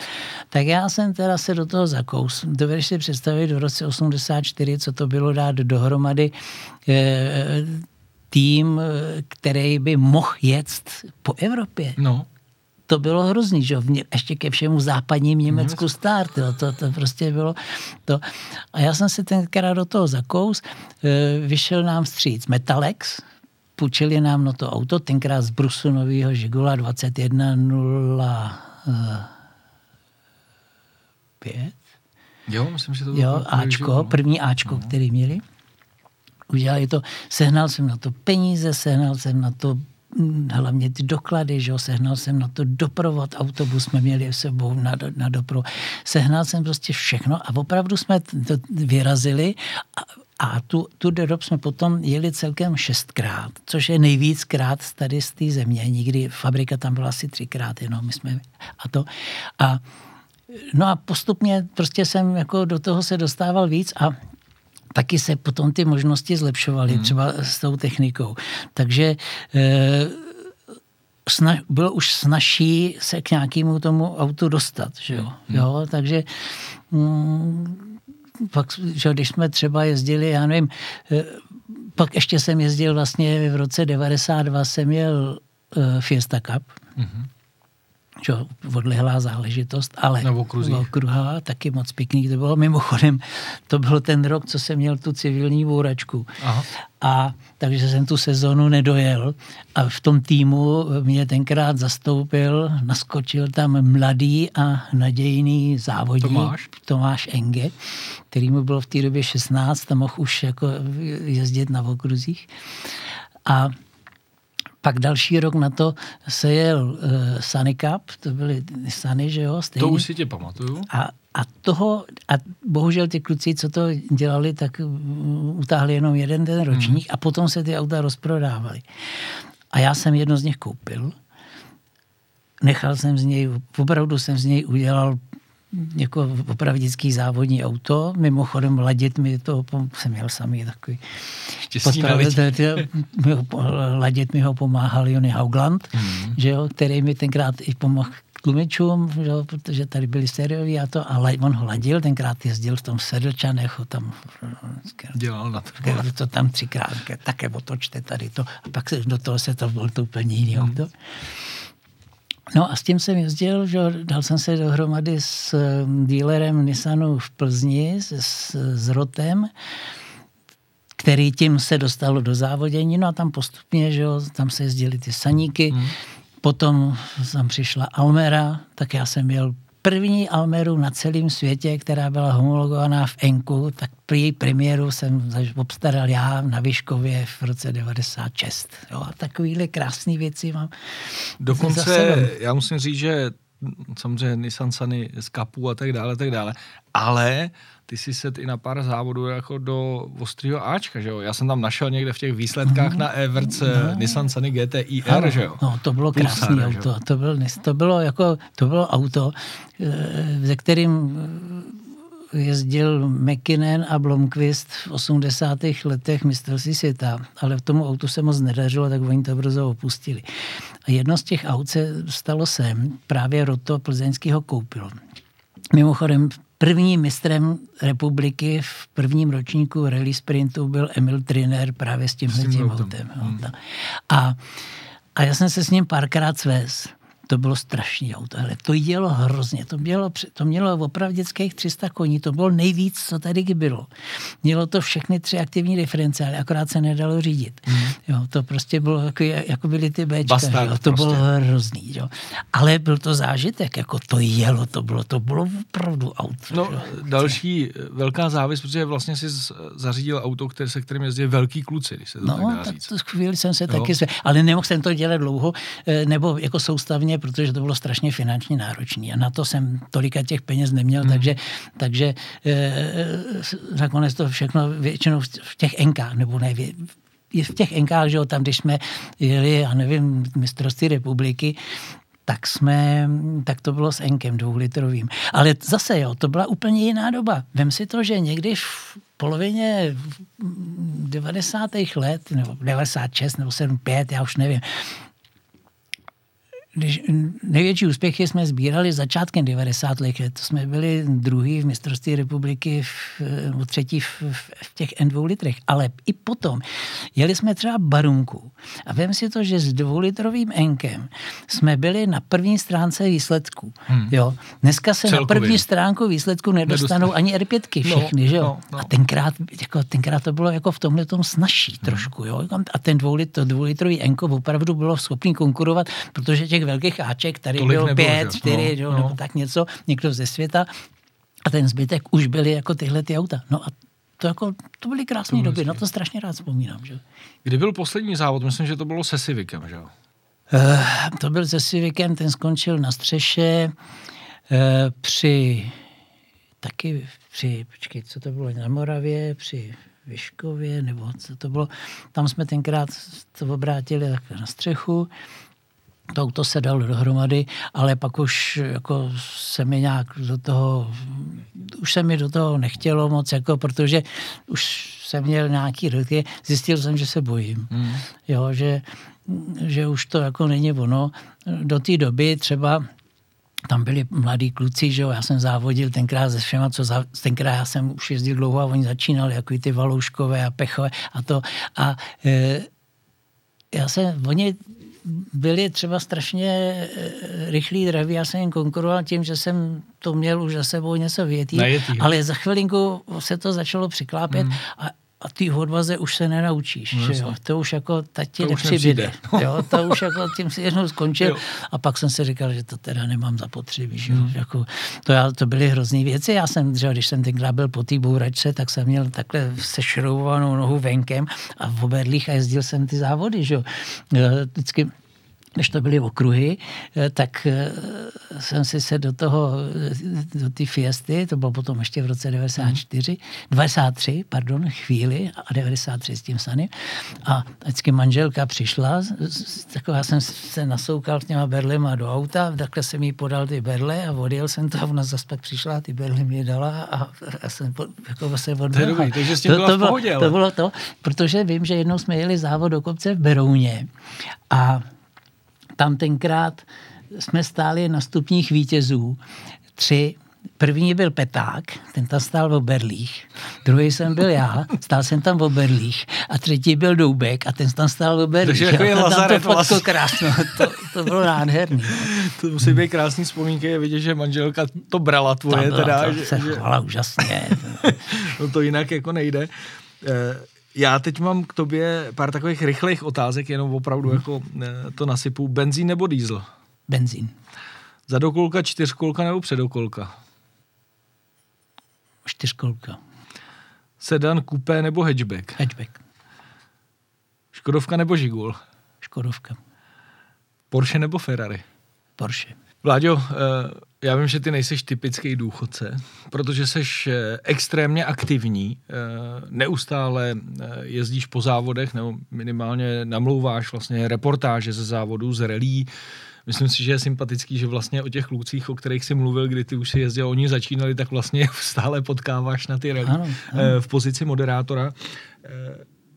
[SPEAKER 1] Tak já jsem teda se do toho zakous. Dovedeš si představit v roce 84, co to bylo dát dohromady e, tým, eh, který by mohl jet po Evropě.
[SPEAKER 2] No
[SPEAKER 1] to bylo hrozný, že ještě ke všemu západním Německu mm. start, jo, to, to prostě bylo to. A já jsem si tenkrát do toho zakous, e, vyšel nám stříc Metalex, půjčili nám na to auto, tenkrát z Brusu nového Žigula 2105.
[SPEAKER 2] Jo, myslím, že to
[SPEAKER 1] bylo. Jo, Ačko, no. první Ačko, no. který měli. Udělali to, sehnal jsem na to peníze, sehnal jsem na to hlavně ty doklady, že jo, sehnal jsem na to doprovod, autobus jsme měli s sebou na, na doprovod. Sehnal jsem prostě všechno a opravdu jsme to vyrazili a, a tu, tu dob jsme potom jeli celkem šestkrát, což je nejvíckrát tady z té země. Nikdy fabrika tam byla asi třikrát jenom, my jsme a to. A No a postupně prostě jsem jako do toho se dostával víc a taky se potom ty možnosti zlepšovaly, hmm. třeba s tou technikou. Takže e, sna, bylo už snažší se k nějakému tomu autu dostat. Že jo? Hmm. jo takže mm, pak, že když jsme třeba jezdili, já nevím, e, pak ještě jsem jezdil vlastně v roce 92 jsem měl e, Fiesta Cup. Hmm čo, odlehlá záležitost, ale
[SPEAKER 2] na
[SPEAKER 1] okruha, taky moc pěkný to bylo. Mimochodem, to byl ten rok, co jsem měl tu civilní bůračku. Aha. A takže jsem tu sezonu nedojel a v tom týmu mě tenkrát zastoupil, naskočil tam mladý a nadějný závodník Tomáš, Tomáš Enge, který mu bylo v té době 16 a mohl už jako jezdit na okruzích. A pak další rok na to se jel uh, Sunny Cup, to byly Sunny, že jo?
[SPEAKER 2] Stejně. To už si tě pamatuju.
[SPEAKER 1] A, a toho, a bohužel ty kluci, co to dělali, tak utáhli jenom jeden ten ročník hmm. a potom se ty auta rozprodávaly. A já jsem jedno z nich koupil, nechal jsem z něj, opravdu jsem z něj udělal jako opravdický závodní auto. Mimochodem ladit mi to, jsem měl samý takový.
[SPEAKER 2] Štěstí
[SPEAKER 1] ladit mi ho pomáhal Jony Haugland, mm. že jo, který mi tenkrát i pomohl tlumičům, že jo, protože tady byli sériový a to, a on ho ladil, tenkrát jezdil v tom Sedlčanech, ho tam
[SPEAKER 2] dělal na
[SPEAKER 1] to. To tam třikrát, také otočte tady to. A pak se do toho se to bylo to úplně jiný mm. auto. No a s tím jsem jezdil, že dal jsem se dohromady s um, dílerem Nissanu v Plzni, s, s Rotem, který tím se dostal do závodění, no a tam postupně, že jo, tam se jezdili ty saníky, hmm. potom tam přišla Almera, tak já jsem měl první Almeru na celém světě, která byla homologovaná v Enku, tak její premiéru jsem obstaral já na Vyškově v roce 96. Jo, a takovýhle krásné věci mám.
[SPEAKER 2] Dokonce, já musím říct, že samozřejmě Nissan Sunny z kapu a tak dále, tak dále, ale ty si set i na pár závodů jako do ostrého Ačka, že jo? Já jsem tam našel někde v těch výsledkách mm. na Everts no. Nissan Sunny GTI R, že jo?
[SPEAKER 1] No, to bylo krásné auto. To bylo, to bylo jako, to bylo auto, eh, ze kterým jezdil McKinnon a Blomqvist v 80. letech mistrovství světa, ale v tomu autu se moc nedařilo, tak oni to brzo opustili. A jedno z těch aut se stalo sem, právě Roto plzeňského koupil. Mimochodem, prvním mistrem republiky v prvním ročníku rally sprintu byl Emil Triner právě s tímhle autem. Hmm. A, a já jsem se s ním párkrát svez to bylo strašný auto. Ale to jelo hrozně. To mělo, to mělo opravdických 300 koní. To bylo nejvíc, co tady bylo. Mělo to všechny tři aktivní diferenciály, akorát se nedalo řídit. Mm. Jo, to prostě bylo jako, jako byly ty Bčka. Bastard, jo, to prostě. bylo hrozný. Jo. Ale byl to zážitek, jako to jelo, to bylo, to bylo opravdu auto.
[SPEAKER 2] No, jo. další velká závis, protože vlastně si zařídil auto, které, se kterým jezdí velký kluci, když se to no, tak dá říct.
[SPEAKER 1] To chvíli jsem se jo. taky, ale nemohl jsem to dělat dlouho, eh, nebo jako soustavně, protože to bylo strašně finančně náročné. A na to jsem tolika těch peněz neměl, hmm. takže, takže e, nakonec to všechno většinou v těch enkách, nebo ne, v těch enkách, že jo, tam, když jsme jeli, já nevím, mistrovství republiky, tak jsme, tak to bylo s enkem dvoulitrovým. Ale zase, jo, to byla úplně jiná doba. Vem si to, že někdy v polovině 90. let, nebo 96 nebo 75, já už nevím, když největší úspěchy jsme sbírali začátkem 90. let. To jsme byli druhý v mistrovství republiky, v, v třetí v, v těch N2 litrech. Ale i potom jeli jsme třeba barunku. A vím si to, že s dvoulitrovým Enkem jsme byli na první stránce výsledků. Hmm. Jo. Dneska se Celkově. na první stránku výsledku nedostanou ani R5 všechny. No, že jo? No, no. A tenkrát, jako, tenkrát to bylo jako v tomhle tom snažší hmm. trošku. Jo? A ten dvoulitr, dvoulitrový Enko opravdu bylo schopný konkurovat, protože těch velkých Aček, tady Tolik bylo pět, čtyři, no, no. nebo tak něco, někdo ze světa. A ten zbytek už byly jako tyhle ty auta. No a to, jako, to byly krásné doby, na to strašně rád vzpomínám. Že?
[SPEAKER 2] Kdy byl poslední závod? Myslím, že to bylo se Civicem, že jo?
[SPEAKER 1] Uh, to byl se Civicem, ten skončil na střeše uh, při taky při, počkej, co to bylo, na Moravě, při Vyškově, nebo co to bylo. Tam jsme tenkrát to obrátili na střechu to auto se dalo dohromady, ale pak už jako se mi nějak do toho, už se mi do toho nechtělo moc, jako, protože už jsem měl nějaký roky, zjistil jsem, že se bojím. Mm. Jo, že, že už to jako není ono. Do té doby třeba tam byli mladí kluci, že jo, já jsem závodil tenkrát se všema, co za, tenkrát já jsem už jezdil dlouho a oni začínali, jako ty Valouškové a Pechové a to. A e, já jsem, oni byli třeba strašně eh, rychlí draví, já jsem jim konkuroval tím, že jsem to měl už za sebou něco větý, ale za chvilinku se to začalo přiklápět mm. a a ty odvaze už se nenaučíš, no, že jo? To už jako tati to nepřibyde. [laughs] jo? To už jako tím si jednou skončil. [laughs] Jo. A pak jsem si říkal, že to teda nemám zapotřebí. Že jo? Hmm. Jako, to, já, to byly hrozný věci. Já jsem, že když jsem tenkrát byl po té bouračce, tak jsem měl takhle sešroubovanou nohu venkem a v oberlích a jezdil jsem ty závody. Že jo? Vždycky než to byly okruhy, eh, tak eh, jsem si se do toho, eh, do té fiesty, to bylo potom ještě v roce 94, 93, pardon, chvíli a 93 s tím sanem. A vždycky manželka přišla, taková jsem se nasoukal s těma berlema do auta, takhle jsem jí podal ty berle a odjel jsem to a ona zase pak přišla, ty berly mi dala a, a jsem po, jako se odbral.
[SPEAKER 2] To je takže s tím to, to,
[SPEAKER 1] bylo, to bylo to, protože vím, že jednou jsme jeli závod do kopce v Berouně a tam tenkrát jsme stáli na stupních vítězů. Tři První byl Peták, ten tam stál v Oberlích. Druhý jsem byl já, stál jsem tam v Oberlích. A třetí byl Doubek a ten tam stál v Oberlích.
[SPEAKER 2] Takže jako je Lazaret
[SPEAKER 1] to vlastně. krásno, to, to bylo nádherný.
[SPEAKER 2] To musí být krásný vzpomínky, je vidět, že manželka to brala tvoje.
[SPEAKER 1] Tam
[SPEAKER 2] teda,
[SPEAKER 1] to že, se chovala úžasně. [laughs]
[SPEAKER 2] no to jinak jako nejde. Já teď mám k tobě pár takových rychlých otázek, jenom opravdu jako eh, to nasypu. Benzín nebo diesel?
[SPEAKER 1] Benzín.
[SPEAKER 2] Zadokolka, čtyřkolka nebo předokolka?
[SPEAKER 1] Čtyřkolka.
[SPEAKER 2] Sedan, kupé nebo hatchback?
[SPEAKER 1] Hatchback.
[SPEAKER 2] Škodovka nebo Žigul?
[SPEAKER 1] Škodovka.
[SPEAKER 2] Porsche nebo Ferrari?
[SPEAKER 1] Porsche.
[SPEAKER 2] Vláďo, eh, já vím, že ty nejseš typický důchodce, protože seš eh, extrémně aktivní, eh, neustále jezdíš po závodech, nebo minimálně namlouváš vlastně reportáže ze závodů, z relí. Myslím si, že je sympatický, že vlastně o těch klucích, o kterých jsi mluvil, kdy ty už si jezdil, oni začínali, tak vlastně [laughs] stále potkáváš na ty rally ano, ano. v pozici moderátora.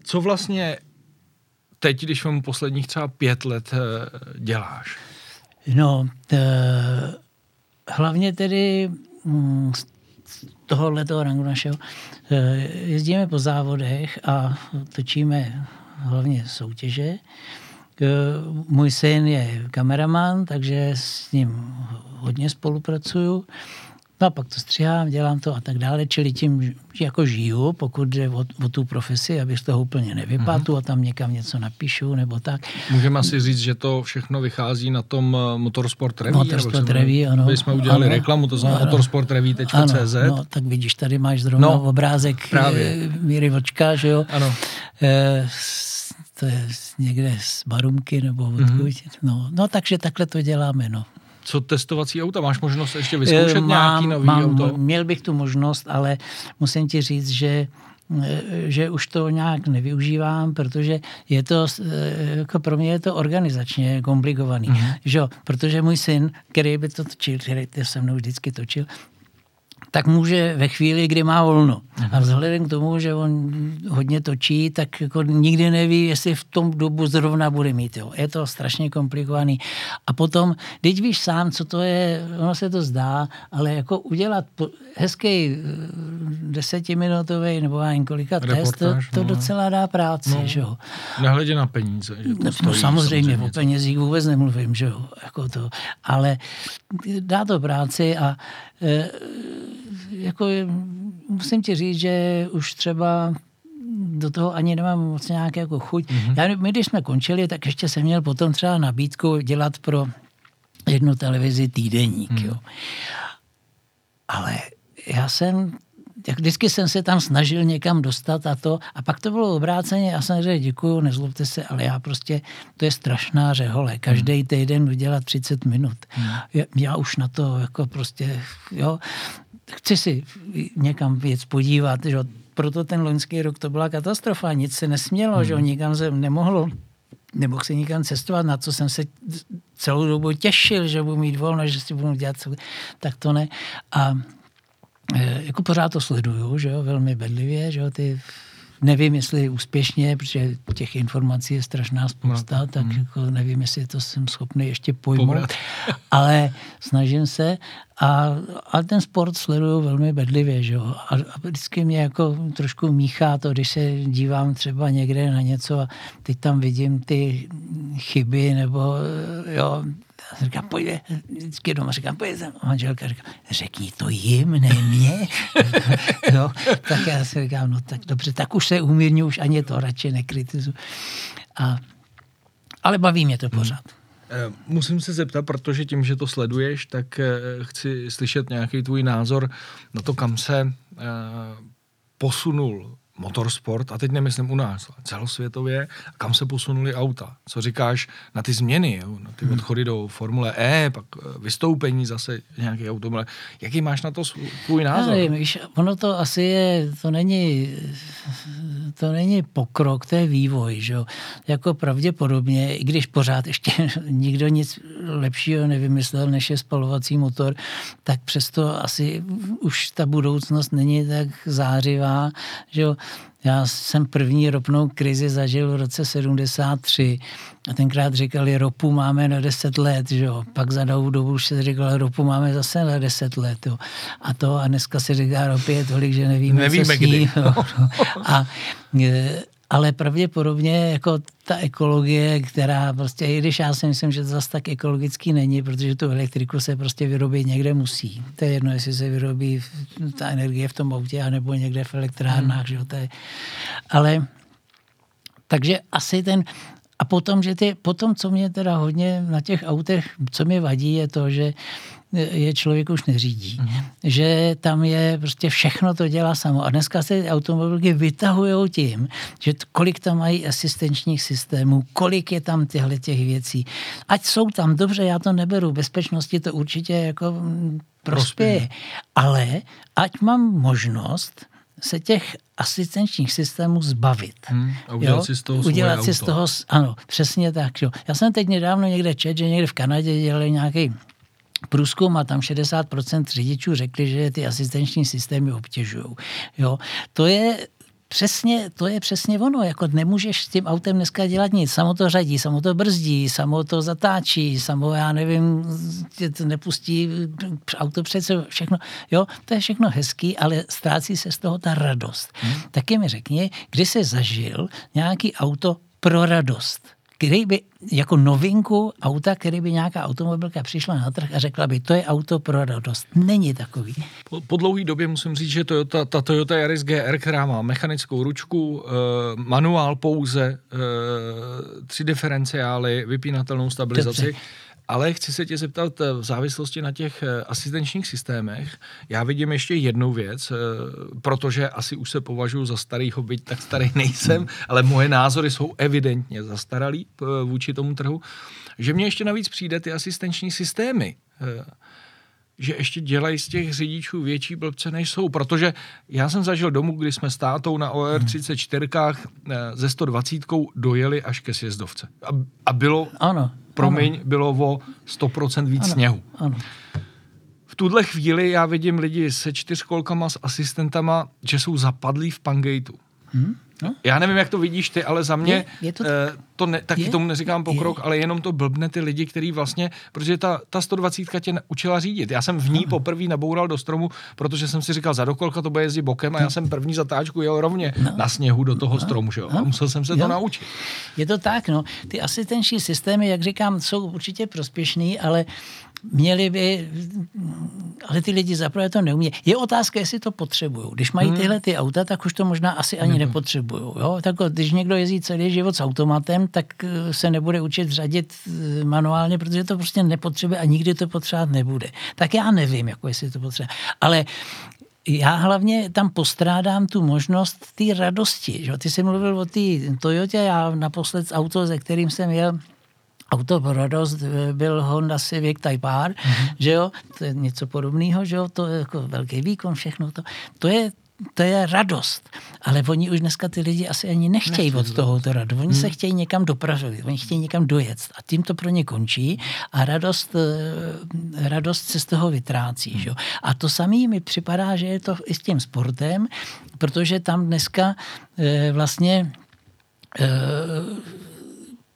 [SPEAKER 2] Co vlastně teď, když vám posledních třeba pět let děláš?
[SPEAKER 1] No, t, hlavně tedy mm, z toho rangu našeho e, jezdíme po závodech a točíme hlavně soutěže. E, můj syn je kameraman, takže s ním hodně spolupracuju. No a pak to stříhám, dělám to a tak dále, čili tím jako žiju, pokud jde o, o tu profesi, abych z toho úplně nevypadl uh-huh. a tam někam něco napíšu nebo tak.
[SPEAKER 2] Můžeme asi říct, že to všechno vychází na tom eh, Motorsport Revy.
[SPEAKER 1] Motorsport Revy, ano.
[SPEAKER 2] My jsme udělali ano, reklamu, to znamená motorsportrevy.cz.
[SPEAKER 1] No, tak vidíš, tady máš zrovna no, obrázek právě. Eh, Míry Vlčka, že jo?
[SPEAKER 2] Ano.
[SPEAKER 1] E, to je někde z Barumky nebo odkud. Mm-hmm. No, no, takže takhle to děláme, no.
[SPEAKER 2] Co testovací auta? Máš možnost ještě vyzkoušet mám, nějaký nový
[SPEAKER 1] mám,
[SPEAKER 2] auto?
[SPEAKER 1] Měl bych tu možnost, ale musím ti říct, že že už to nějak nevyužívám, protože je to, jako pro mě je to organizačně komplikovaný. Mm-hmm. Že? Protože můj syn, který by to točil, který to se mnou vždycky točil, tak může ve chvíli, kdy má volno. A vzhledem k tomu, že on hodně točí, tak jako nikdy neví, jestli v tom dobu zrovna bude mít. Jo. Je to strašně komplikovaný. A potom, teď víš sám, co to je, ono se to zdá, ale jako udělat hezký eh, desetiminutový nebo ani kolika test, to, to no. docela dá práci. No. Že jo.
[SPEAKER 2] Nehledě na peníze. Že to
[SPEAKER 1] no, stojí, samozřejmě, samozřejmě, o penězích vůbec nemluvím, že jo. Jako to, ale dá to práci a e, jako musím ti říct, že už třeba do toho ani nemám moc nějak jako chuť. Mm-hmm. Já, my, když jsme končili, tak ještě jsem měl potom třeba nabídku dělat pro jednu televizi týdeník. Mm. Jo. Ale já jsem jak vždycky jsem se tam snažil někam dostat a to. A pak to bylo obráceně. Já jsem řekl, děkuju, nezlobte se, ale já prostě, to je strašná řehole. Každý hmm. týden udělat 30 minut. Já, já už na to jako prostě, jo, chci si někam věc podívat, že proto ten loňský rok to byla katastrofa, nic se nesmělo, hmm. že nikam se nemohlo nemohl si nikam cestovat, na co jsem se celou dobu těšil, že budu mít volno, že si budu dělat, tak to ne. A e, jako pořád to sleduju, že jo, velmi bedlivě, že jo, ty nevím, jestli úspěšně, protože těch informací je strašná spousta, no. tak hmm. jako nevím, jestli to jsem schopný ještě pojmout, [laughs] ale snažím se a, a ten sport sleduju velmi bedlivě, že jo. A, a vždycky mě jako trošku míchá to, když se dívám třeba někde na něco a teď tam vidím ty chyby nebo jo, říkám, pojď, vždycky doma říkám, pojď tam. manželka říká, řekni to jim, ne mě. no, [laughs] tak já si říkám, no tak dobře, tak už se umírňu, už ani to radši nekritizuju. A, ale baví mě to pořád.
[SPEAKER 2] Hmm. Musím se zeptat, protože tím, že to sleduješ, tak eh, chci slyšet nějaký tvůj názor na to, kam se eh, posunul motorsport, a teď nemyslím u nás, ale celosvětově, kam se posunuli auta. Co říkáš na ty změny, jo? na ty hmm. odchody do Formule E, pak eh, vystoupení zase nějaký automobil. Jaký máš na to svůj názor?
[SPEAKER 1] nevím, víš, ono to asi je, to není, to není pokrok, to je vývoj, že. Jako pravděpodobně, i když pořád ještě [laughs] nikdo nic lepšího nevymyslel, než je spalovací motor, tak přesto asi už ta budoucnost není tak zářivá, že já jsem první ropnou krizi zažil v roce 73 a tenkrát říkali, ropu máme na 10 let, že jo. Pak za novou dobu už se říkalo, ropu máme zase na 10 let, jo. A to, a dneska se říká, ropy je tolik, že nevíme, nevíme co s ní, kdy. Jo. [laughs] A e, ale pravděpodobně jako ta ekologie, která prostě, i když já si myslím, že to zase tak ekologický není, protože tu elektriku se prostě vyrobit někde musí. To je jedno, jestli se vyrobí ta energie v tom autě, anebo někde v elektrárnách, hmm. že to je. Ale takže asi ten, a potom, že ty, potom, co mě teda hodně na těch autech, co mě vadí, je to, že je člověk už neřídí. Mm. Že tam je prostě všechno to dělá samo. A dneska se automobilky vytahují tím, že kolik tam mají asistenčních systémů, kolik je tam těchto těch věcí. Ať jsou tam, dobře, já to neberu, bezpečnosti to určitě jako mm, prospěje. Ale ať mám možnost se těch asistenčních systémů zbavit. Hmm,
[SPEAKER 2] a udělat jo? si z toho
[SPEAKER 1] Udělat
[SPEAKER 2] si
[SPEAKER 1] z toho, ano, přesně tak. Jo. Já jsem teď nedávno někde čet, že někde v Kanadě dělali nějaký průzkum a tam 60% řidičů řekli, že ty asistenční systémy obtěžují. Jo, to je Přesně, to je přesně ono, jako nemůžeš s tím autem dneska dělat nic, samo to řadí, samo to brzdí, samo to zatáčí, samo, já nevím, to nepustí auto přece všechno, jo, to je všechno hezký, ale ztrácí se z toho ta radost. Hmm. Taky mi řekni, kdy jsi zažil nějaký auto pro radost, který by jako novinku auta, který by nějaká automobilka přišla na trh a řekla by, to je auto pro radost. Není takový.
[SPEAKER 2] Po, po dlouhé době musím říct, že Toyota, ta Toyota Yaris GR, která má mechanickou ručku, e, manuál pouze, e, tři diferenciály, vypínatelnou stabilizaci, Dobře ale chci se tě zeptat eh, v závislosti na těch eh, asistenčních systémech. Já vidím ještě jednu věc, eh, protože asi už se považuji za starýho, byť tak starý nejsem, ale moje názory jsou evidentně zastaralý vůči tomu trhu, že mně ještě navíc přijde ty asistenční systémy že ještě dělají z těch řidičů větší blbce, než jsou. Protože já jsem zažil domů, kdy jsme s tátou na OR34 ze 120 dojeli až ke sjezdovce. A, a bylo, ano, promiň, ano. bylo o 100% víc ano, sněhu. Ano. V tuhle chvíli já vidím lidi se čtyřkolkama s asistentama, že jsou zapadlí v Pangeitu. Hmm? No? Já nevím, jak to vidíš ty, ale za mě je, je to, eh, to ne, taky je, tomu neříkám pokrok, je. ale jenom to blbne ty lidi, který vlastně, protože ta, ta 120 tě učila řídit. Já jsem v ní poprvé naboural do stromu, protože jsem si říkal, za dokolka to bude jezdit bokem a já jsem první zatáčku jel rovně no. na sněhu do toho no. stromu, že jo? No. A musel jsem se jo. to naučit.
[SPEAKER 1] Je to tak, no. Ty asistenční systémy, jak říkám, jsou určitě prospěšný, ale měli by, ale ty lidi zaprvé to neumí. Je otázka, jestli to potřebují. Když mají hmm. tyhle ty auta, tak už to možná asi ani hmm. nepotřebují. Jo? Tak, když někdo jezdí celý život s automatem, tak eh, se nebude učit řadit eh, manuálně, protože to prostě nepotřebuje a nikdy to potřebovat nebude. Tak já nevím, jako jestli to potřebuje. Ale já hlavně tam postrádám tu možnost té radosti. Že? Ty jsi mluvil o té Toyotě, já naposled auto, ze kterým jsem jel, auto pro radost eh, byl Honda Civic Type R, mm-hmm. že jo, to je něco podobného, že jo, to je jako velký výkon, všechno to. To je to je radost. Ale oni už dneska ty lidi asi ani nechtějí od toho to radost. Oni hmm. se chtějí někam dopravit, oni chtějí někam dojet. A tím to pro ně končí a radost, eh, radost se z toho vytrácí. Hmm. Že? A to samé mi připadá, že je to i s tím sportem, protože tam dneska eh, vlastně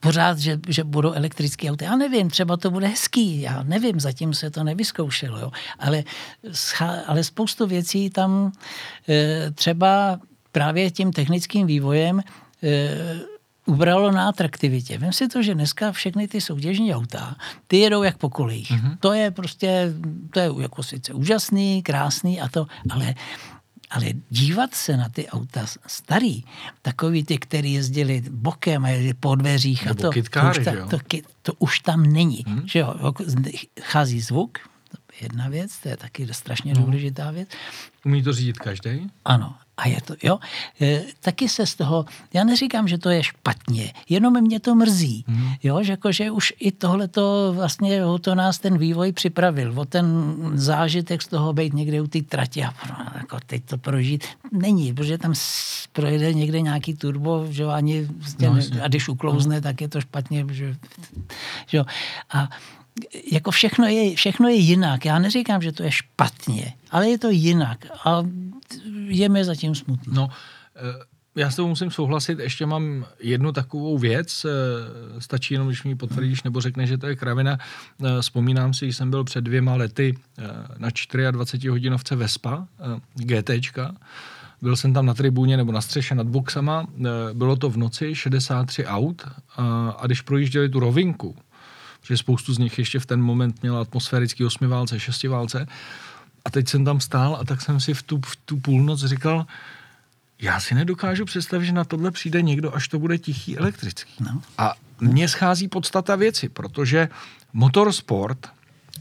[SPEAKER 1] pořád, že, že budou elektrické auta. Já nevím, třeba to bude hezký, já nevím, zatím se to nevyzkoušelo, jo. Ale, ale spoustu věcí tam e, třeba právě tím technickým vývojem e, ubralo na atraktivitě. Vím si to, že dneska všechny ty soutěžní auta, ty jedou jak po kolejích. Mm-hmm. To je prostě, to je jako sice úžasný, krásný a to, ale ale dívat se na ty auta starý, takový ty, který jezdili bokem a jezdili po dveřích, a to,
[SPEAKER 2] kytkáry,
[SPEAKER 1] to, už ta, to, to už tam není. Hmm. Že jo, chází zvuk, jedna věc, to je taky strašně hmm. důležitá věc.
[SPEAKER 2] Umí to řídit každý?
[SPEAKER 1] Ano. A je to, jo, e, taky se z toho, já neříkám, že to je špatně, jenom mě to mrzí, hmm. jo, že, jako, že už i tohle to vlastně o to nás ten vývoj připravil, o ten zážitek z toho být někde u té trati a jako teď to prožít není, protože tam projede někde nějaký turbo, že ani no, a když uklouzne, no. tak je to špatně, že, že a jako všechno je, všechno je jinak. Já neříkám, že to je špatně, ale je to jinak a je mi zatím smutno.
[SPEAKER 2] No, eh, já s tebou musím souhlasit, ještě mám jednu takovou věc, eh, stačí jenom, když mi potvrdíš nebo řekneš, že to je kravina. Eh, vzpomínám si, že jsem byl před dvěma lety na 24 hodinovce Vespa, GTčka, byl jsem tam na tribuně nebo na střeše nad boxama, bylo to v noci, 63 aut a když projížděli tu rovinku, že spoustu z nich ještě v ten moment měla atmosférický osmiválce, šestiválce. A teď jsem tam stál a tak jsem si v tu, v tu půlnoc říkal, já si nedokážu představit, že na tohle přijde někdo, až to bude tichý elektrický. No. A mně schází podstata věci, protože motorsport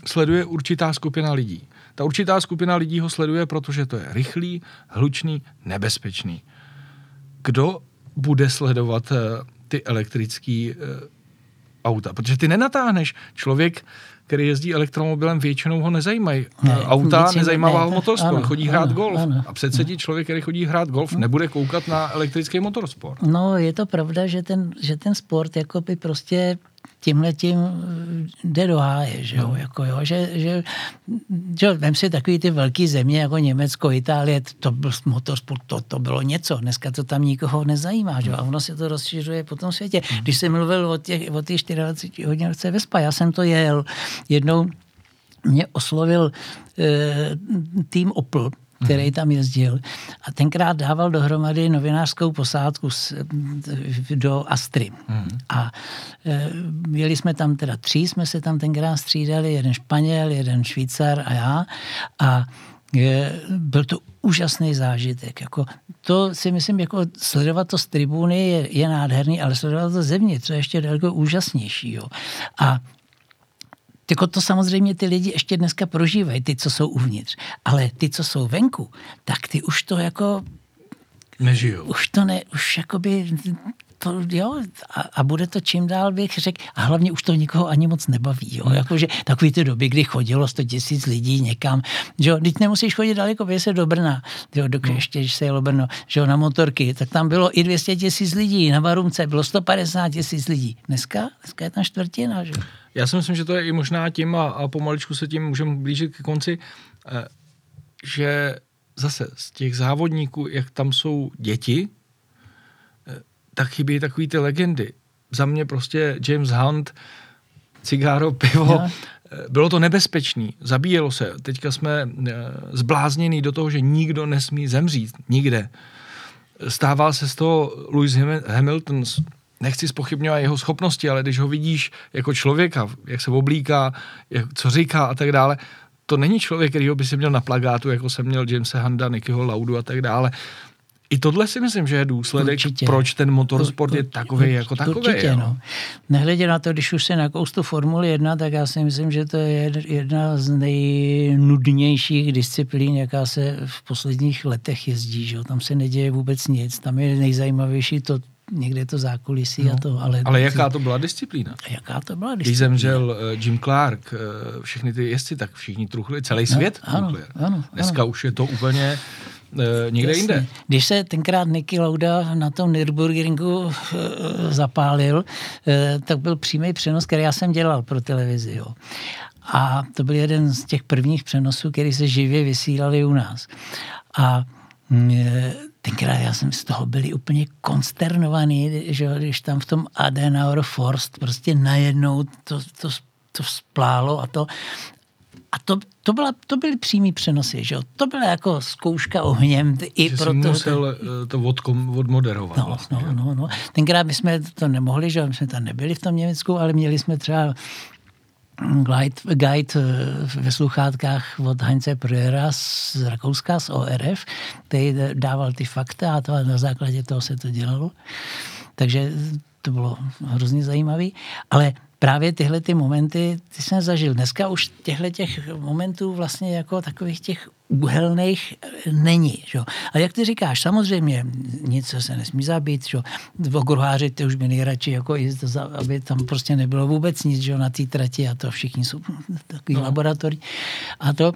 [SPEAKER 2] sleduje určitá skupina lidí. Ta určitá skupina lidí ho sleduje, protože to je rychlý, hlučný, nebezpečný. Kdo bude sledovat uh, ty elektrické uh, auta, protože ty nenatáhneš. Člověk, který jezdí elektromobilem, většinou ho nezajímají. Ne, auta, nezajímá ho motorsport, ano, chodí hrát ano, golf. Ano, a přece ti člověk, který chodí hrát golf, nebude koukat na elektrický motorsport.
[SPEAKER 1] No, je to pravda, že ten, že ten sport jako by prostě tímhle tím jde do háje, že jo, no. jako jo, že, že, že vem si takový ty velké země jako Německo, Itálie, to byl motorsport, to, to bylo něco, dneska to tam nikoho nezajímá, že jo, a ono se to rozšiřuje po tom světě. Hmm. Když jsem mluvil o těch, o těch 24 hodinovce Vespa, já jsem to jel jednou, mě oslovil e, tým Opel, který tam jezdil. A tenkrát dával dohromady novinářskou posádku s, do Astry. Mm. A e, jeli jsme tam teda tři, jsme se tam tenkrát střídali, jeden Španěl, jeden Švýcar a já. A je, byl to úžasný zážitek. Jako, to si myslím, jako sledovat to z tribuny je, je nádherný, ale sledovat to zevnitř, to je ještě daleko úžasnější. Jo. A jako to samozřejmě ty lidi ještě dneska prožívají, ty, co jsou uvnitř. Ale ty, co jsou venku, tak ty už to jako...
[SPEAKER 2] Nežijou.
[SPEAKER 1] Už to ne, už jakoby to, jo, a, a bude to čím dál bych řekl, a hlavně už to nikoho ani moc nebaví, jo, hmm. jakože takový ty doby, kdy chodilo 100 tisíc lidí někam, že jo, teď nemusíš chodit daleko, se do Brna, jo, do, hmm. ještě, když se jelo Brno, že jo, na motorky, tak tam bylo i 200 tisíc lidí, na Varumce bylo 150 tisíc lidí, dneska, dneska je tam čtvrtina, že
[SPEAKER 2] já si myslím, že to je i možná tím a, a pomaličku se tím můžeme blížit k konci, eh, že zase z těch závodníků, jak tam jsou děti, tak chybí takový ty legendy. Za mě prostě James Hunt, cigáro, pivo. Eh, bylo to nebezpečný, zabíjelo se. Teďka jsme zblázněný do toho, že nikdo nesmí zemřít, nikde. Stával se z toho Lewis Hamilton nechci spochybňovat jeho schopnosti, ale když ho vidíš jako člověka, jak se oblíká, jak, co říká a tak dále, to není člověk, který by si měl na plagátu, jako jsem měl Jamesa Handa, Nickyho Laudu a tak dále. I tohle si myslím, že je důsledek, určitě. proč ten motorsport ur, je takový ur, jako takový. Určitě, jo. no.
[SPEAKER 1] Nehledě na to, když už se nakous tu Formuli 1, tak já si myslím, že to je jedna z nejnudnějších disciplín, jaká se v posledních letech jezdí. Že? Tam se neděje vůbec nic. Tam je nejzajímavější to, někde to zákulisí no, a to, ale...
[SPEAKER 2] Ale jaká to byla disciplína?
[SPEAKER 1] Jaká to byla disciplína?
[SPEAKER 2] Když zemřel uh, Jim Clark, uh, všechny ty jezdci, tak všichni truchli, celý no, svět
[SPEAKER 1] ano,
[SPEAKER 2] truchli.
[SPEAKER 1] Ano,
[SPEAKER 2] Dneska
[SPEAKER 1] ano.
[SPEAKER 2] už je to úplně někde Jasně. jinde.
[SPEAKER 1] Když se tenkrát Nicky Lauda na tom Nürburgringu e, zapálil, e, tak byl přímý přenos, který já jsem dělal pro televizi. Jo. A to byl jeden z těch prvních přenosů, který se živě vysílali u nás. A e, tenkrát já jsem z toho byli úplně konsternovaný, že když tam v tom Adenauer Forst prostě najednou to, to, to splálo a to, a to, to, byla, to byly přímý přenosy, že jo? To byla jako zkouška ohněm. I
[SPEAKER 2] že pro to, musel to, to odkom, odmoderovat.
[SPEAKER 1] No, vlastně. no, no, no. Tenkrát bychom to nemohli, že jo? My jsme tam nebyli v tom Německu, ale měli jsme třeba guide, guide eh, ve sluchátkách od Heinze Pröera z Rakouska, z ORF, který dával ty fakta a to a na základě toho se to dělalo. Takže to bylo hrozně zajímavé. Ale právě tyhle ty momenty, ty jsem zažil. Dneska už těchto těch momentů vlastně jako takových těch úhelných není. Že? A jak ty říkáš, samozřejmě nic se nesmí zabít. Že? Okruháři ty už by nejradši, jako aby tam prostě nebylo vůbec nic že? na té trati a to všichni jsou [laughs] takový no. laboratoří. A to,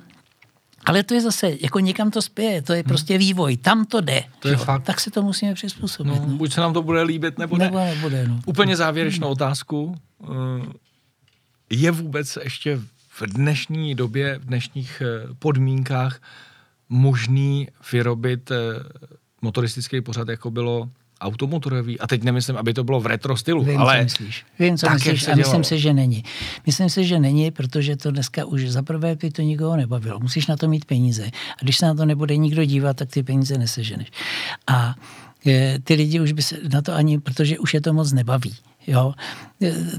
[SPEAKER 1] ale to je zase, jako někam to spěje, to je hmm. prostě vývoj, tam to jde.
[SPEAKER 2] To je jo? fakt.
[SPEAKER 1] Tak se to musíme přizpůsobit.
[SPEAKER 2] No, no. Buď se nám to bude líbit, nebo ne.
[SPEAKER 1] Nebo nebude, no.
[SPEAKER 2] Úplně závěrečnou hmm. otázku. Eh, je vůbec ještě v dnešní době, v dnešních eh, podmínkách možný vyrobit eh, motoristický pořad, jako bylo automotorový, a teď nemyslím, aby to bylo v retro stylu,
[SPEAKER 1] Vím,
[SPEAKER 2] ale
[SPEAKER 1] co myslíš. Vím, co tak, myslíš a myslím si, že není. Myslím si, že není, protože to dneska už za prvé by to nikoho nebavilo. Musíš na to mít peníze. A když se na to nebude nikdo dívat, tak ty peníze neseženeš. A e, ty lidi už by se na to ani, protože už je to moc nebaví. Jo.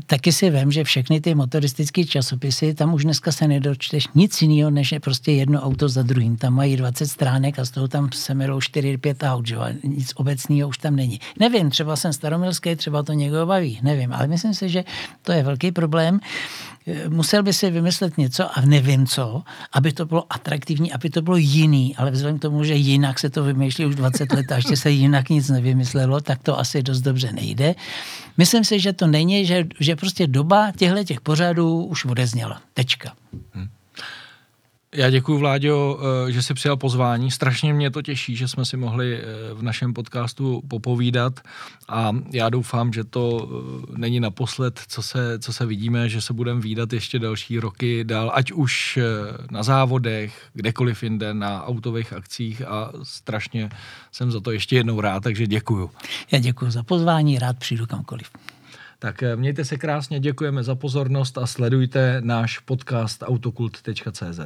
[SPEAKER 1] Taky si vím, že všechny ty motoristické časopisy, tam už dneska se nedočteš nic jiného, než je prostě jedno auto za druhým. Tam mají 20 stránek a z toho tam se milou 4-5 aut, že? nic obecného už tam není. Nevím, třeba jsem staromilský, třeba to někoho baví, nevím, ale myslím si, že to je velký problém. Musel by si vymyslet něco a nevím co, aby to bylo atraktivní, aby to bylo jiný, ale vzhledem k tomu, že jinak se to vymýšlí už 20 let a ještě se jinak nic nevymyslelo, tak to asi dost dobře nejde. Myslím si, že to není, že, že prostě doba těchto těch pořadů už odezněla. Tečka. Hmm.
[SPEAKER 2] Já děkuji, Vláďo, eh, že jsi přijal pozvání. Strašně mě to těší, že jsme si mohli eh, v našem podcastu popovídat a já doufám, že to eh, není naposled, co se, co se vidíme, že se budeme výdat ještě další roky dál, ať už na závodech, kdekoliv jinde, na autových akcích a strašně jsem za to ještě jednou rád, takže děkuju.
[SPEAKER 1] Já děkuji za pozvání, rád přijdu kamkoliv.
[SPEAKER 2] Tak mějte se krásně, děkujeme za pozornost a sledujte náš podcast autokult.cz.